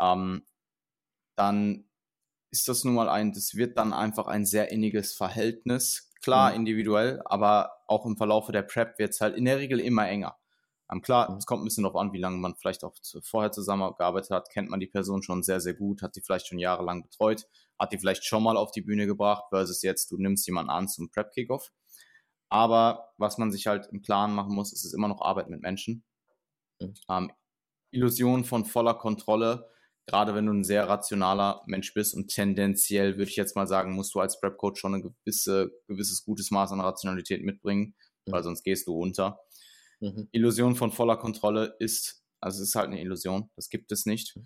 Ähm, dann ist das nun mal ein, das wird dann einfach ein sehr inniges Verhältnis. Klar, mhm. individuell, aber auch im Verlaufe der Prep wird es halt in der Regel immer enger. Ähm, klar, mhm. es kommt ein bisschen darauf an, wie lange man vielleicht auch vorher zusammengearbeitet hat. Kennt man die Person schon sehr, sehr gut, hat die vielleicht schon jahrelang betreut, hat die vielleicht schon mal auf die Bühne gebracht, versus jetzt, du nimmst jemanden an zum Prep-Kickoff. Aber was man sich halt im Klaren machen muss, ist es immer noch Arbeit mit Menschen. Mhm. Ähm, Illusion von voller Kontrolle gerade wenn du ein sehr rationaler Mensch bist und tendenziell würde ich jetzt mal sagen, musst du als Prep Coach schon ein gewisse, gewisses gutes Maß an Rationalität mitbringen, mhm. weil sonst gehst du unter. Mhm. Illusion von voller Kontrolle ist Also es ist halt eine Illusion. Das gibt es nicht.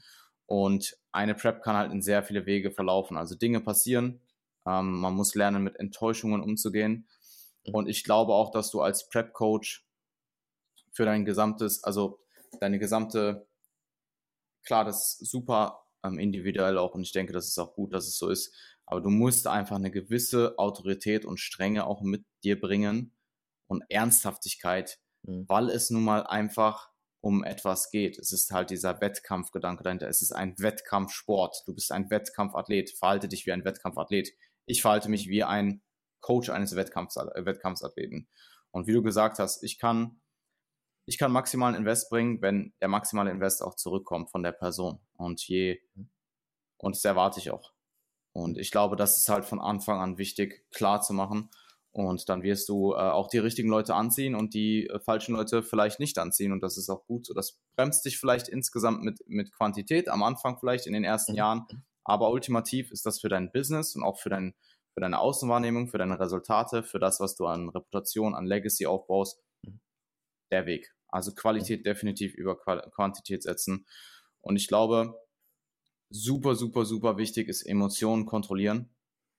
Und eine Prep kann halt in sehr viele Wege verlaufen. Also Dinge passieren. Ähm, man muss lernen, mit Enttäuschungen umzugehen. Mhm. Und ich glaube auch, dass du als Prep-Coach für dein gesamtes, also deine gesamte, klar, das ist super ähm, individuell auch und ich denke, das ist auch gut, dass es so ist. Aber du musst einfach eine gewisse Autorität und Strenge auch mit dir bringen und Ernsthaftigkeit, mhm. weil es nun mal einfach um etwas geht. Es ist halt dieser Wettkampfgedanke dahinter. Es ist ein Wettkampfsport. Du bist ein Wettkampfathlet. Verhalte dich wie ein Wettkampfathlet. Ich verhalte mich wie ein Coach eines Wettkampfs, äh, Wettkampfsathleten. Und wie du gesagt hast, ich kann, ich kann maximalen Invest bringen, wenn der maximale Invest auch zurückkommt von der Person. Und je, und das erwarte ich auch. Und ich glaube, das ist halt von Anfang an wichtig, klar zu machen. Und dann wirst du äh, auch die richtigen Leute anziehen und die äh, falschen Leute vielleicht nicht anziehen. Und das ist auch gut so. Das bremst dich vielleicht insgesamt mit, mit Quantität, am Anfang vielleicht in den ersten mhm. Jahren. Aber ultimativ ist das für dein Business und auch für, dein, für deine Außenwahrnehmung, für deine Resultate, für das, was du an Reputation, an Legacy aufbaust, mhm. der Weg. Also Qualität definitiv über Quantität setzen. Und ich glaube, super, super, super wichtig ist Emotionen kontrollieren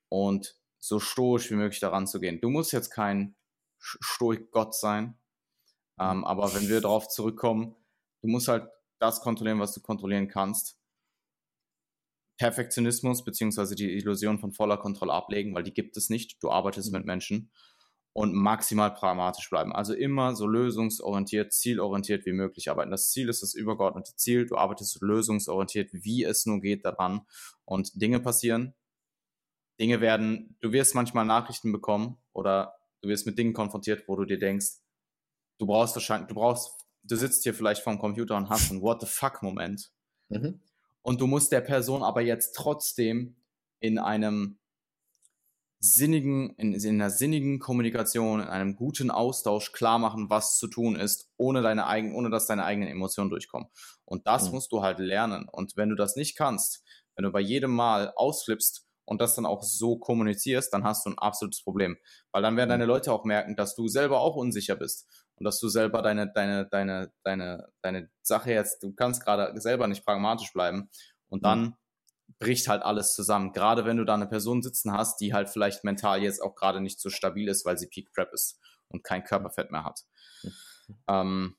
und so stoisch wie möglich daran zu gehen. Du musst jetzt kein Stoik-Gott sein, ähm, aber wenn wir darauf zurückkommen, du musst halt das kontrollieren, was du kontrollieren kannst. Perfektionismus beziehungsweise die Illusion von voller Kontrolle ablegen, weil die gibt es nicht. Du arbeitest mhm. mit Menschen und maximal pragmatisch bleiben. Also immer so lösungsorientiert, zielorientiert wie möglich arbeiten. Das Ziel ist das übergeordnete Ziel. Du arbeitest lösungsorientiert, wie es nur geht daran. Und Dinge passieren, Dinge werden, du wirst manchmal Nachrichten bekommen oder du wirst mit Dingen konfrontiert, wo du dir denkst, du brauchst wahrscheinlich, du brauchst, du sitzt hier vielleicht vorm Computer und hast einen What the fuck Moment. Mhm. Und du musst der Person aber jetzt trotzdem in einem sinnigen, in, in einer sinnigen Kommunikation, in einem guten Austausch klar machen, was zu tun ist, ohne deine eigenen, ohne dass deine eigenen Emotionen durchkommen. Und das mhm. musst du halt lernen. Und wenn du das nicht kannst, wenn du bei jedem Mal ausflippst und das dann auch so kommunizierst, dann hast du ein absolutes Problem. Weil dann werden deine mhm. Leute auch merken, dass du selber auch unsicher bist und dass du selber deine, deine, deine, deine, deine Sache jetzt, du kannst gerade selber nicht pragmatisch bleiben und dann mhm. Bricht halt alles zusammen. Gerade wenn du da eine Person sitzen hast, die halt vielleicht mental jetzt auch gerade nicht so stabil ist, weil sie Peak Prep ist und kein Körperfett mehr hat. Ähm,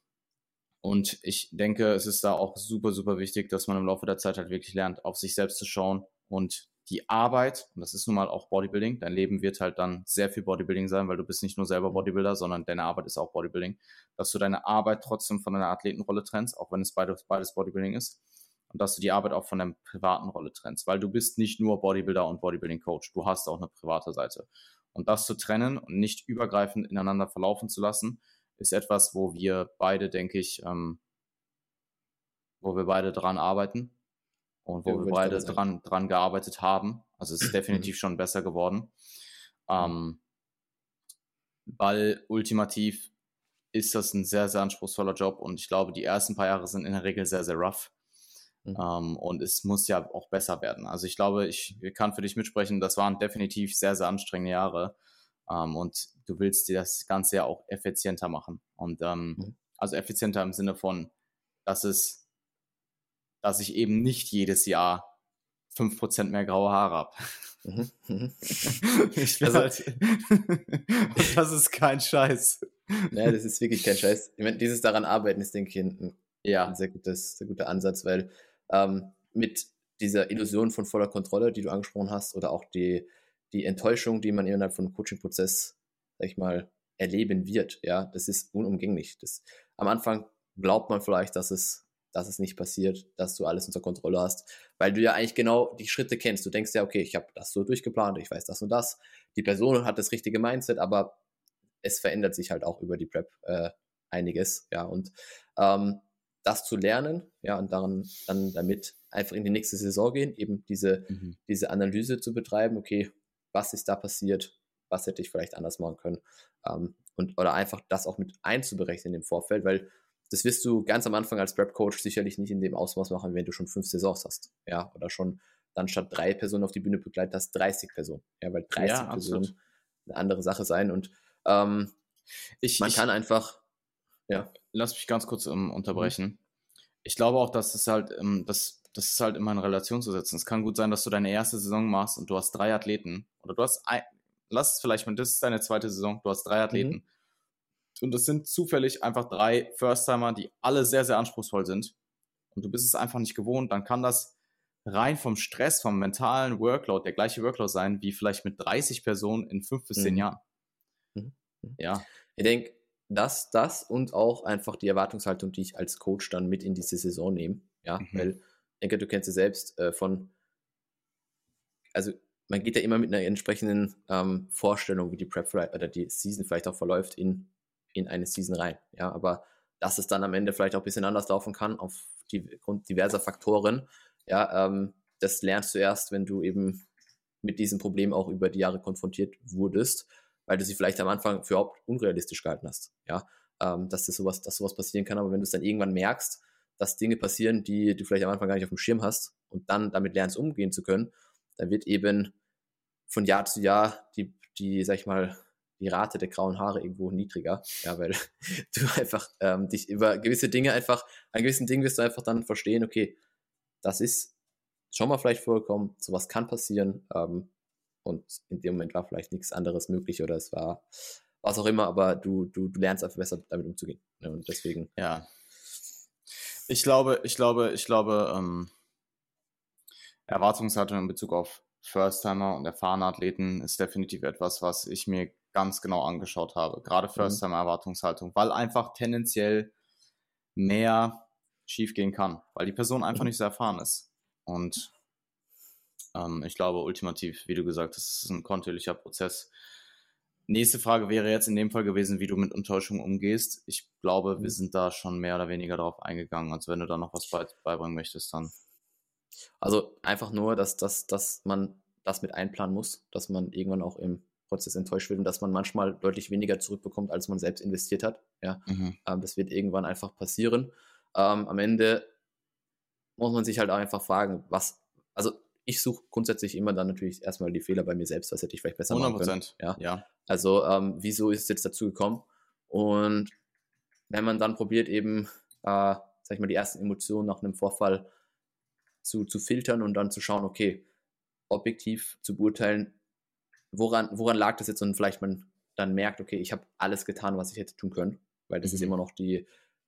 und ich denke, es ist da auch super, super wichtig, dass man im Laufe der Zeit halt wirklich lernt, auf sich selbst zu schauen und die Arbeit, und das ist nun mal auch Bodybuilding, dein Leben wird halt dann sehr viel Bodybuilding sein, weil du bist nicht nur selber Bodybuilder, sondern deine Arbeit ist auch Bodybuilding, dass du deine Arbeit trotzdem von deiner Athletenrolle trennst, auch wenn es beides, beides Bodybuilding ist, und dass du die Arbeit auch von deiner privaten Rolle trennst, weil du bist nicht nur Bodybuilder und Bodybuilding-Coach, du hast auch eine private Seite. Und das zu trennen und nicht übergreifend ineinander verlaufen zu lassen, ist etwas, wo wir beide, denke ich, ähm, wo wir beide dran arbeiten und wo ja, wir beide dran, dran gearbeitet haben. Also es ist definitiv schon besser geworden. Ähm, weil ultimativ ist das ein sehr, sehr anspruchsvoller Job und ich glaube, die ersten paar Jahre sind in der Regel sehr, sehr rough. Mhm. Ähm, und es muss ja auch besser werden. Also ich glaube, ich kann für dich mitsprechen, das waren definitiv sehr, sehr anstrengende Jahre. Ähm, und du willst dir das Ganze ja auch effizienter machen. Und ähm, mhm. also effizienter im Sinne von, dass es dass ich eben nicht jedes Jahr 5% mehr graue Haare habe. Mhm, mhm. ich also, halt, das ist kein Scheiß. Ja, das ist wirklich kein Scheiß. Ich meine, dieses daran arbeiten ist, denke ich, ein, ja. ein sehr, gutes, sehr guter Ansatz, weil ähm, mit dieser Illusion von voller Kontrolle, die du angesprochen hast, oder auch die, die Enttäuschung, die man innerhalb von einem Coaching-Prozess, sag ich mal, erleben wird, ja, das ist unumgänglich. Das, am Anfang glaubt man vielleicht, dass es dass es nicht passiert, dass du alles unter Kontrolle hast, weil du ja eigentlich genau die Schritte kennst. Du denkst ja, okay, ich habe das so durchgeplant, ich weiß das und das. Die Person hat das richtige Mindset, aber es verändert sich halt auch über die Prep äh, einiges, ja, und ähm, das zu lernen, ja, und daran dann damit einfach in die nächste Saison gehen, eben diese, mhm. diese Analyse zu betreiben, okay, was ist da passiert, was hätte ich vielleicht anders machen können, ähm, und oder einfach das auch mit einzuberechnen im Vorfeld, weil das wirst du ganz am Anfang als Prep-Coach sicherlich nicht in dem Ausmaß machen, wenn du schon fünf Saisons hast. Ja, oder schon dann statt drei Personen auf die Bühne begleitet hast, 30 Personen. Ja, weil 30 ja, Personen eine andere Sache sein und ähm, ich, man ich, kann einfach, ja. Lass mich ganz kurz um, unterbrechen. Mhm. ich glaube auch, dass es halt, ähm, das, das ist halt immer in Relation zu setzen. Es kann gut sein, dass du deine erste Saison machst und du hast drei Athleten oder du hast, ein, lass es vielleicht mal, das ist deine zweite Saison, du hast drei Athleten. Mhm. Und das sind zufällig einfach drei First-Timer, die alle sehr, sehr anspruchsvoll sind. Und du bist es einfach nicht gewohnt, dann kann das rein vom Stress, vom mentalen Workload der gleiche Workload sein, wie vielleicht mit 30 Personen in fünf bis zehn mhm. Jahren. Mhm. mhm. Ja. Ich denke, dass das und auch einfach die Erwartungshaltung, die ich als Coach dann mit in diese Saison nehme. Ja, mhm. weil ich denke, du kennst es selbst äh, von, also man geht ja immer mit einer entsprechenden ähm, Vorstellung, wie die Prep oder die Season vielleicht auch verläuft, in, in eine Season rein. Ja, aber dass es dann am Ende vielleicht auch ein bisschen anders laufen kann, aufgrund diverser Faktoren, ja, ähm, das lernst du erst, wenn du eben mit diesem Problem auch über die Jahre konfrontiert wurdest, weil du sie vielleicht am Anfang für überhaupt unrealistisch gehalten hast. Ja, ähm, dass das sowas, dass sowas passieren kann, aber wenn du es dann irgendwann merkst, dass Dinge passieren, die du vielleicht am Anfang gar nicht auf dem Schirm hast und dann damit lernst, umgehen zu können, dann wird eben von Jahr zu Jahr die, die, sag ich mal, die Rate der grauen Haare irgendwo niedriger, ja, weil du einfach ähm, dich über gewisse Dinge einfach, an gewissen Dingen wirst du einfach dann verstehen, okay, das ist schon mal vielleicht vorgekommen, sowas kann passieren ähm, und in dem Moment war vielleicht nichts anderes möglich oder es war was auch immer, aber du, du, du lernst einfach besser damit umzugehen. Ne? Und deswegen. Ja. Ich glaube, ich glaube, ich glaube, ähm, Erwartungshaltung in Bezug auf First-Timer und erfahrene Athleten ist definitiv etwas, was ich mir ganz genau angeschaut habe. Gerade mhm. First-Timer-Erwartungshaltung, weil einfach tendenziell mehr schiefgehen kann, weil die Person einfach mhm. nicht so erfahren ist. Und ähm, ich glaube, ultimativ, wie du gesagt hast, ist es ein kontinuierlicher Prozess. Nächste Frage wäre jetzt in dem Fall gewesen, wie du mit Enttäuschung umgehst. Ich glaube, wir mhm. sind da schon mehr oder weniger darauf eingegangen. Also wenn du da noch was beibringen möchtest, dann. Also einfach nur, dass, dass, dass man das mit einplanen muss, dass man irgendwann auch im Prozess enttäuscht wird und dass man manchmal deutlich weniger zurückbekommt, als man selbst investiert hat. Ja, mhm. ähm, das wird irgendwann einfach passieren. Ähm, am Ende muss man sich halt einfach fragen, was, also ich suche grundsätzlich immer dann natürlich erstmal die Fehler bei mir selbst, was hätte ich vielleicht besser 100%. machen können. Ja. ja. Also, ähm, wieso ist es jetzt dazu gekommen? Und wenn man dann probiert, eben, äh, sag ich mal, die ersten Emotionen nach einem Vorfall zu, zu filtern und dann zu schauen, okay, objektiv zu beurteilen, woran, woran lag das jetzt und vielleicht man dann merkt, okay, ich habe alles getan, was ich hätte tun können, weil das mhm. ist immer noch die,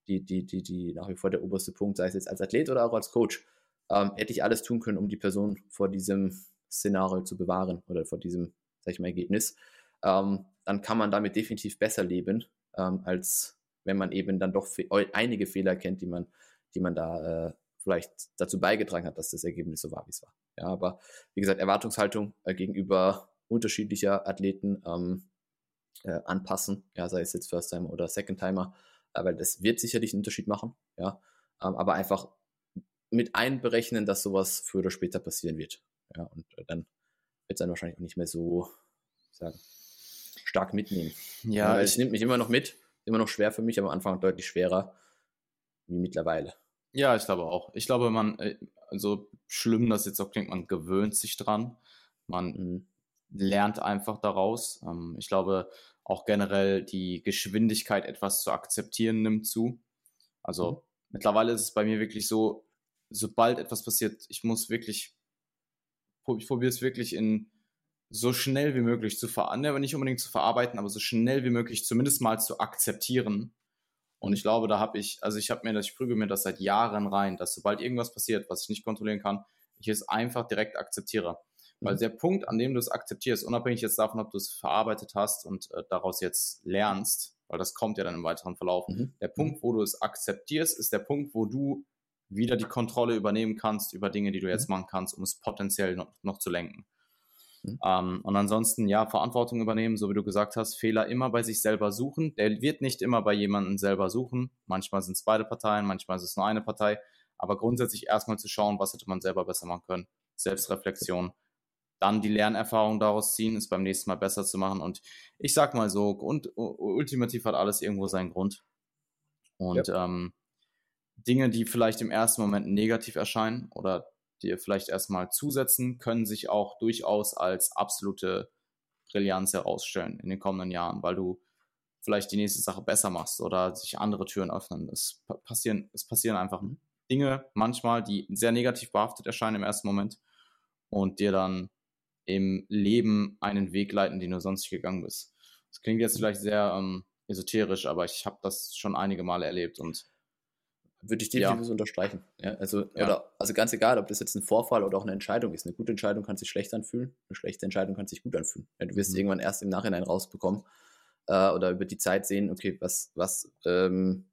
die, die, die, die nach wie vor der oberste Punkt, sei es jetzt als Athlet oder auch als Coach, ähm, hätte ich alles tun können, um die Person vor diesem Szenario zu bewahren oder vor diesem, sag ich mal, Ergebnis, ähm, dann kann man damit definitiv besser leben, ähm, als wenn man eben dann doch einige Fehler kennt, die man, die man da äh, vielleicht dazu beigetragen hat, dass das Ergebnis so war, wie es war. Ja, aber wie gesagt, Erwartungshaltung äh, gegenüber unterschiedlicher Athleten ähm, äh, anpassen, ja, sei es jetzt First Timer oder Second Timer, weil das wird sicherlich einen Unterschied machen, ja, ähm, aber einfach mit einberechnen, dass sowas früher oder später passieren wird, ja, und äh, dann wird es dann wahrscheinlich auch nicht mehr so, sagen, stark mitnehmen. Ja, ja es nimmt mich immer noch mit, immer noch schwer für mich, aber am Anfang deutlich schwerer wie mittlerweile. Ja, ich glaube auch. Ich glaube, man, äh, so schlimm das jetzt auch klingt, man gewöhnt sich dran. Man mhm. lernt einfach daraus. Ähm, ich glaube, auch generell die Geschwindigkeit, etwas zu akzeptieren, nimmt zu. Also mhm. mittlerweile ist es bei mir wirklich so, sobald etwas passiert, ich muss wirklich, ich probiere es wirklich in so schnell wie möglich zu verarbeiten, ne, nicht unbedingt zu verarbeiten, aber so schnell wie möglich zumindest mal zu akzeptieren. Und ich glaube, da habe ich, also ich habe mir das, ich prüge mir das seit Jahren rein, dass sobald irgendwas passiert, was ich nicht kontrollieren kann, ich es einfach direkt akzeptiere. Weil mhm. der Punkt, an dem du es akzeptierst, unabhängig jetzt davon, ob du es verarbeitet hast und äh, daraus jetzt lernst, weil das kommt ja dann im weiteren Verlauf, mhm. der Punkt, wo du es akzeptierst, ist der Punkt, wo du wieder die Kontrolle übernehmen kannst über Dinge, die du jetzt mhm. machen kannst, um es potenziell noch, noch zu lenken. Mhm. Ähm, und ansonsten, ja, Verantwortung übernehmen, so wie du gesagt hast, Fehler immer bei sich selber suchen. Der wird nicht immer bei jemandem selber suchen. Manchmal sind es beide Parteien, manchmal ist es nur eine Partei. Aber grundsätzlich erstmal zu schauen, was hätte man selber besser machen können. Selbstreflexion dann die Lernerfahrung daraus ziehen, es beim nächsten Mal besser zu machen. Und ich sag mal so, und ultimativ hat alles irgendwo seinen Grund. Und ja. ähm, Dinge, die vielleicht im ersten Moment negativ erscheinen oder dir vielleicht erstmal zusetzen, können sich auch durchaus als absolute Brillanz herausstellen in den kommenden Jahren, weil du vielleicht die nächste Sache besser machst oder sich andere Türen öffnen. Es passieren, es passieren einfach Dinge manchmal, die sehr negativ behaftet erscheinen im ersten Moment und dir dann im Leben einen Weg leiten, den du sonst nicht gegangen bist. Das klingt jetzt vielleicht sehr ähm, esoterisch, aber ich habe das schon einige Male erlebt und würde ich definitiv ja. unterstreichen. Ja, also, ja. Oder, also ganz egal, ob das jetzt ein Vorfall oder auch eine Entscheidung ist. Eine gute Entscheidung kann sich schlecht anfühlen, eine schlechte Entscheidung kann sich gut anfühlen. Ja, du wirst mhm. irgendwann erst im Nachhinein rausbekommen äh, oder über die Zeit sehen, okay, was, was ähm,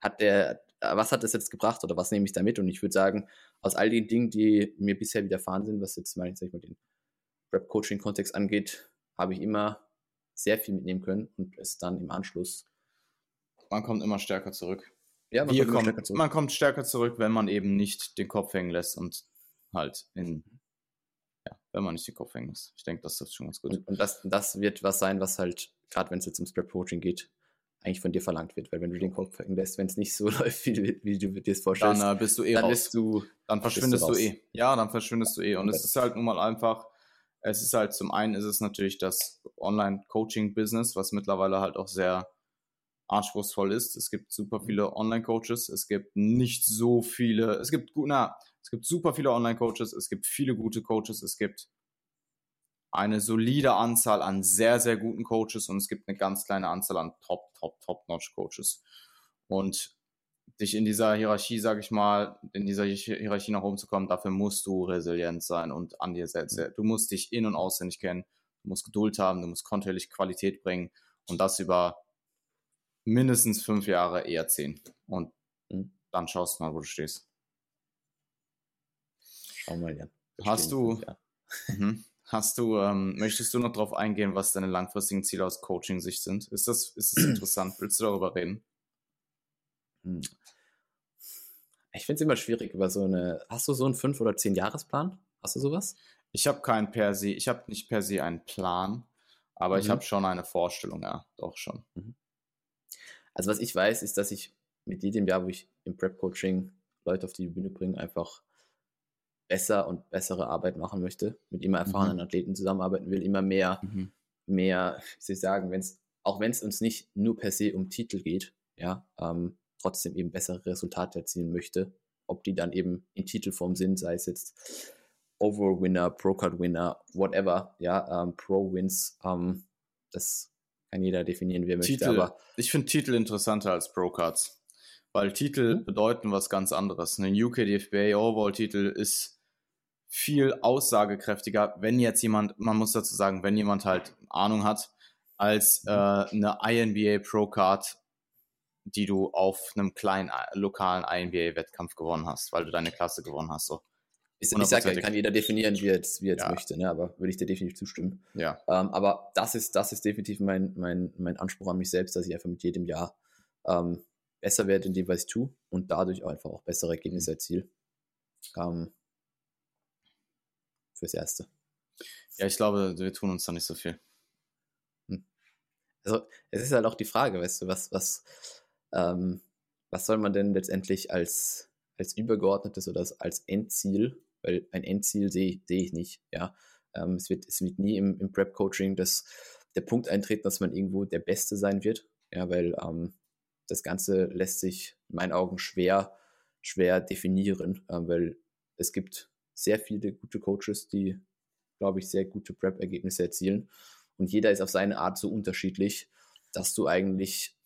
hat der, was hat das jetzt gebracht oder was nehme ich da mit? Und ich würde sagen, aus all den Dingen, die mir bisher widerfahren sind, was jetzt mal, sag ich mal den Rap-Coaching-Kontext angeht, habe ich immer sehr viel mitnehmen können und es dann im Anschluss. Man kommt immer stärker zurück. Ja, man, kommt, kommt man kommt stärker zurück, wenn man eben nicht den Kopf hängen lässt und halt in, ja, wenn man nicht den Kopf hängen lässt. Ich denke, das ist schon ganz gut. Und, und das, das wird was sein, was halt, gerade wenn es jetzt ums Scrap-Coaching geht, eigentlich von dir verlangt wird, weil wenn du den Kopf hängen lässt, wenn es nicht so läuft, wie, wie du dir es vorstellst, dann äh, bist du eh dann raus. Bist du, dann verschwindest du, du, eh. Ja, dann verschwindest du eh. Und es ist halt nun mal einfach, es ist halt zum einen ist es natürlich das Online-Coaching-Business, was mittlerweile halt auch sehr anspruchsvoll ist. Es gibt super mhm. viele Online-Coaches, es gibt nicht so viele, es gibt, na, es gibt super viele Online-Coaches, es gibt viele gute Coaches, es gibt eine solide Anzahl an sehr, sehr guten Coaches und es gibt eine ganz kleine Anzahl an Top, Top, Top-Notch-Coaches. Und dich in dieser Hierarchie, sage ich mal, in dieser Hierarchie nach oben zu kommen, dafür musst du resilient sein und an dir selbst. Mhm. Du musst dich in- und auswendig kennen, du musst Geduld haben, du musst kontinuierlich Qualität bringen und das über mindestens fünf Jahre, eher zehn. Und mhm. dann schaust du mal, wo du stehst. Schau mal, Jan. Hast du, mhm. hast du, ähm, möchtest du noch darauf eingehen, was deine langfristigen Ziele aus Coaching-Sicht sind? Ist das, ist das interessant? Willst du darüber reden? Hm. Ich finde es immer schwierig über so eine. Hast du so einen fünf oder zehn Jahresplan? Hast du sowas? Ich habe keinen per se, ich habe nicht per se einen Plan, aber mhm. ich habe schon eine Vorstellung, ja, doch schon. Mhm. Also was ich weiß, ist, dass ich mit jedem Jahr, wo ich im Prep-Coaching Leute auf die Bühne bringe, einfach besser und bessere Arbeit machen möchte, mit immer erfahrenen mhm. Athleten zusammenarbeiten will, immer mehr, mhm. mehr, wie soll ich sagen, wenn's, auch wenn es uns nicht nur per se um Titel geht, ja, ähm, trotzdem eben bessere Resultate erzielen möchte, ob die dann eben in Titelform sind, sei es jetzt Overall Winner, Pro Card Winner, whatever, ja, ähm, Pro Wins, ähm, das kann jeder definieren, wie er möchte. Titel, aber ich finde Titel interessanter als Pro-Cards. Weil Titel mhm. bedeuten was ganz anderes. Ein UK-DFBA Overall-Titel ist viel aussagekräftiger, wenn jetzt jemand, man muss dazu sagen, wenn jemand halt Ahnung hat, als äh, eine INBA Pro Card, die du auf einem kleinen lokalen INBA-Wettkampf gewonnen hast, weil du deine Klasse gewonnen hast. So. Ist, ich sage, kann jeder definieren, wie er jetzt, wie er jetzt ja. möchte, ne? aber würde ich dir definitiv zustimmen. Ja. Ähm, aber das ist, das ist definitiv mein, mein, mein Anspruch an mich selbst, dass ich einfach mit jedem Jahr ähm, besser werde in dem, was ich tue und dadurch einfach auch bessere Ergebnisse erziele. Ähm, fürs Erste. Ja, ich glaube, wir tun uns da nicht so viel. Hm. Also, es ist halt auch die Frage, weißt du, was, was, ähm, was soll man denn letztendlich als, als übergeordnetes oder als Endziel weil ein Endziel sehe seh ich nicht. Ja, ähm, es, wird, es wird nie im, im Prep-Coaching der Punkt eintreten, dass man irgendwo der Beste sein wird. Ja, weil ähm, das Ganze lässt sich in meinen Augen schwer, schwer definieren, äh, weil es gibt sehr viele gute Coaches, die, glaube ich, sehr gute Prep-Ergebnisse erzielen. Und jeder ist auf seine Art so unterschiedlich, dass du eigentlich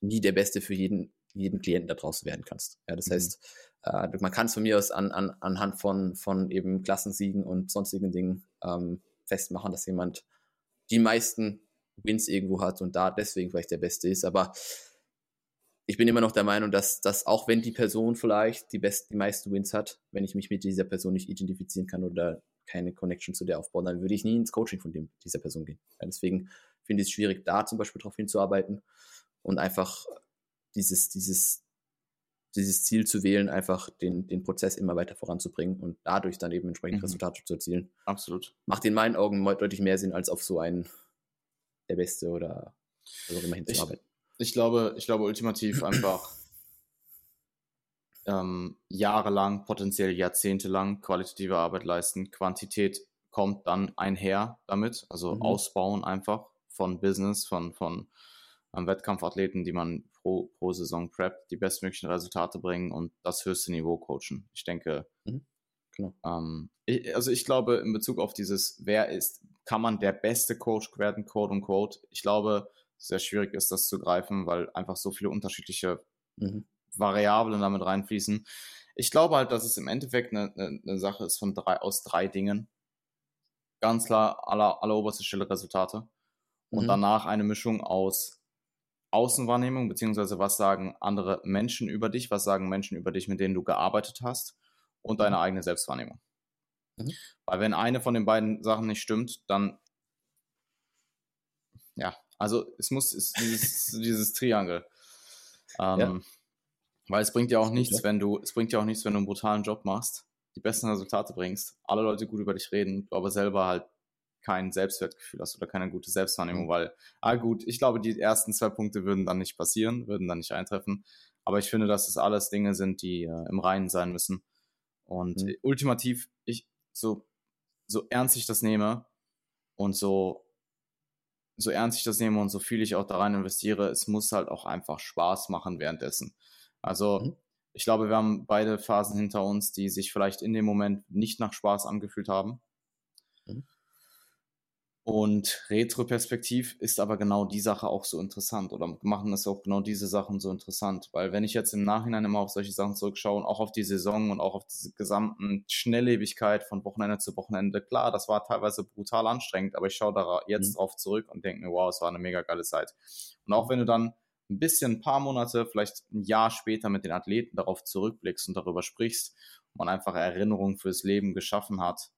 nie der Beste für jeden, jeden Klienten da draußen werden kannst. Ja, das mhm. heißt, äh, man kann es von mir aus an, an, anhand von, von eben Klassensiegen und sonstigen Dingen ähm, festmachen, dass jemand die meisten Wins irgendwo hat und da deswegen vielleicht der Beste ist. Aber ich bin immer noch der Meinung, dass, dass auch wenn die Person vielleicht die, best, die meisten Wins hat, wenn ich mich mit dieser Person nicht identifizieren kann oder keine Connection zu der aufbauen, dann würde ich nie ins Coaching von dem, dieser Person gehen. Ja, deswegen finde ich es schwierig, da zum Beispiel darauf hinzuarbeiten und einfach dieses, dieses, dieses Ziel zu wählen, einfach den, den Prozess immer weiter voranzubringen und dadurch dann eben entsprechend mhm. Resultate zu erzielen. Absolut. Macht in meinen Augen deutlich mehr Sinn, als auf so einen der Beste oder was auch immer hinzuarbeiten. Ich, ich glaube, ich glaube ultimativ einfach ähm, jahrelang, potenziell jahrzehntelang qualitative Arbeit leisten. Quantität kommt dann einher damit, also mhm. ausbauen einfach von Business, von, von ähm, Wettkampfathleten, die man pro, pro Saison preppt, die bestmöglichen Resultate bringen und das höchste Niveau coachen. Ich denke, mhm. genau. ähm, ich, also ich glaube, in Bezug auf dieses, wer ist, kann man der beste Coach werden, quote unquote. Ich glaube, sehr schwierig ist, das zu greifen, weil einfach so viele unterschiedliche mhm. Variablen damit reinfließen. Ich glaube halt, dass es im Endeffekt eine, eine, eine Sache ist von drei, aus drei Dingen. Ganz klar, aller, aller oberste Stelle Resultate. Und mhm. danach eine Mischung aus Außenwahrnehmung, beziehungsweise was sagen andere Menschen über dich, was sagen Menschen über dich, mit denen du gearbeitet hast und deine mhm. eigene Selbstwahrnehmung. Mhm. Weil wenn eine von den beiden Sachen nicht stimmt, dann ja, also es muss es, dieses, dieses Triangel. Ähm, ja. Weil es bringt ja auch nichts, ja. wenn du, es bringt ja auch nichts, wenn du einen brutalen Job machst, die besten Resultate bringst, alle Leute gut über dich reden, du aber selber halt kein Selbstwertgefühl hast oder keine gute Selbstwahrnehmung, mhm. weil, ah gut, ich glaube, die ersten zwei Punkte würden dann nicht passieren, würden dann nicht eintreffen. Aber ich finde, dass das alles Dinge sind, die äh, im Reinen sein müssen. Und mhm. ultimativ, ich, so, so ernst ich das nehme und so, so ernst ich das nehme und so viel ich auch da rein investiere, es muss halt auch einfach Spaß machen währenddessen. Also mhm. ich glaube, wir haben beide Phasen hinter uns, die sich vielleicht in dem Moment nicht nach Spaß angefühlt haben. Mhm. Und retroperspektiv ist aber genau die Sache auch so interessant oder machen es auch genau diese Sachen so interessant, weil wenn ich jetzt im Nachhinein immer auf solche Sachen zurückschaue und auch auf die Saison und auch auf diese gesamten Schnelllebigkeit von Wochenende zu Wochenende, klar, das war teilweise brutal anstrengend, aber ich schaue da jetzt mhm. drauf zurück und denke mir, wow, es war eine mega geile Zeit. Und auch wenn du dann ein bisschen, ein paar Monate, vielleicht ein Jahr später mit den Athleten darauf zurückblickst und darüber sprichst, man einfach Erinnerungen fürs Leben geschaffen hat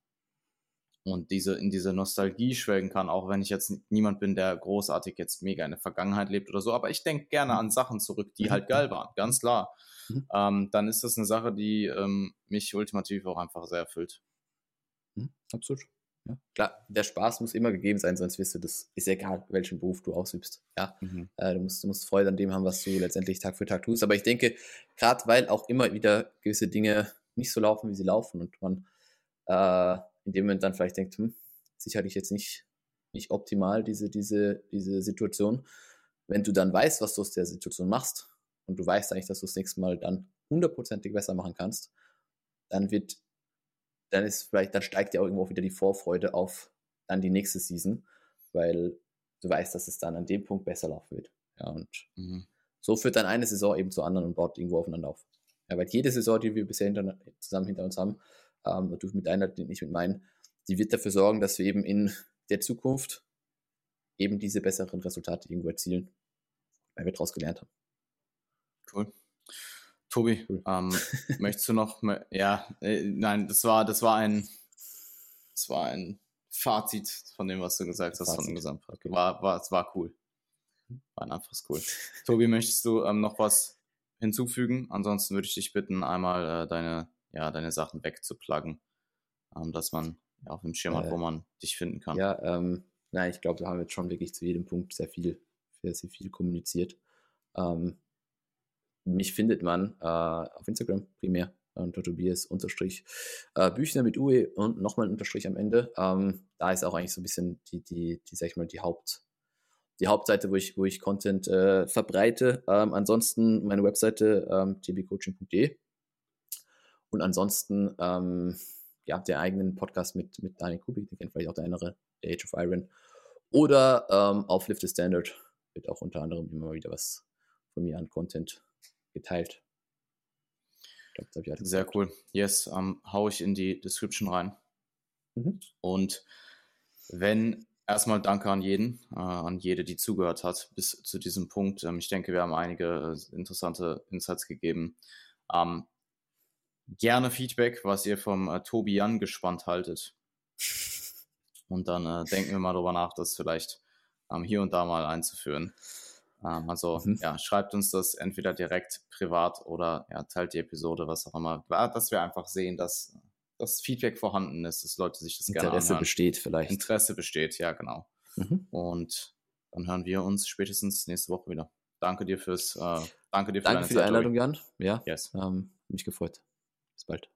und diese in diese Nostalgie schwelgen kann, auch wenn ich jetzt niemand bin, der großartig jetzt mega in der Vergangenheit lebt oder so, aber ich denke gerne mhm. an Sachen zurück, die halt geil waren, ganz klar. Mhm. Ähm, dann ist das eine Sache, die ähm, mich ultimativ auch einfach sehr erfüllt. Mhm, absolut. Ja. Klar, der Spaß muss immer gegeben sein, sonst wirst du das, ist egal, welchen Beruf du ausübst. Ja, mhm. äh, du, musst, du musst Freude an dem haben, was du letztendlich Tag für Tag tust. Aber ich denke, gerade weil auch immer wieder gewisse Dinge nicht so laufen, wie sie laufen und man äh, in dem Moment dann vielleicht denkt, hm, sicherlich jetzt nicht, nicht optimal, diese, diese, diese Situation. Wenn du dann weißt, was du aus der Situation machst und du weißt eigentlich, dass du das nächste Mal dann hundertprozentig besser machen kannst, dann wird dann ist vielleicht, dann steigt ja auch irgendwo wieder die Vorfreude auf dann die nächste Season, weil du weißt, dass es dann an dem Punkt besser laufen wird. Ja, und mhm. so führt dann eine Saison eben zur anderen und baut irgendwo aufeinander auf. Ja, weil jede Saison, die wir bisher hinter, zusammen hinter uns haben, ähm, du mit einer, nicht mit meinen, die wird dafür sorgen, dass wir eben in der Zukunft eben diese besseren Resultate irgendwo erzielen, weil wir daraus gelernt haben. Cool. Tobi, cool. ähm, möchtest du noch, ja, äh, nein, das war, das war ein, das war ein Fazit von dem, was du gesagt hast, von dem Gesamtpack. Okay. War, war, es war cool. War einfach cool. Tobi, möchtest du ähm, noch was hinzufügen? Ansonsten würde ich dich bitten, einmal äh, deine, ja, deine Sachen wegzupluggen, ähm, dass man ja, auf dem Schirm hat, wo man dich finden kann. Ja, ähm, nein, ich glaube, wir haben jetzt schon wirklich zu jedem Punkt sehr viel, sehr, sehr viel kommuniziert. Ähm, mich findet man äh, auf Instagram primär unter Tobias unterstrich äh, Büchner mit UE und nochmal ein Unterstrich am Ende. Ähm, da ist auch eigentlich so ein bisschen die, die, die sag ich mal, die Haupt, die Hauptseite, wo ich, wo ich Content äh, verbreite. Ähm, ansonsten meine Webseite ähm, tbcoaching.de und ansonsten ähm, ja, der eigenen Podcast mit, mit Daniel Kubik, den kennt vielleicht auch der andere, der Age of Iron. Oder ähm, auf Lift the Standard wird auch unter anderem immer wieder was von mir an Content geteilt. Glaub, Sehr cool. Yes, ähm, hau ich in die Description rein. Mhm. Und wenn erstmal danke an jeden, äh, an jede, die zugehört hat bis zu diesem Punkt. Ähm, ich denke, wir haben einige äh, interessante Insights gegeben. Ähm, gerne Feedback, was ihr vom äh, Tobi Jan gespannt haltet. Und dann äh, denken wir mal darüber nach, das vielleicht ähm, hier und da mal einzuführen. Ähm, also mhm. ja, schreibt uns das entweder direkt privat oder ja, teilt die Episode, was auch immer. Dass wir einfach sehen, dass das Feedback vorhanden ist, dass Leute sich das Interesse gerne Interesse besteht vielleicht. Interesse besteht, ja genau. Mhm. Und dann hören wir uns spätestens nächste Woche wieder. Danke dir fürs, äh, danke dir für, danke für die Einladung, Jan. Ja, yes. ähm, mich gefreut. Bis bald.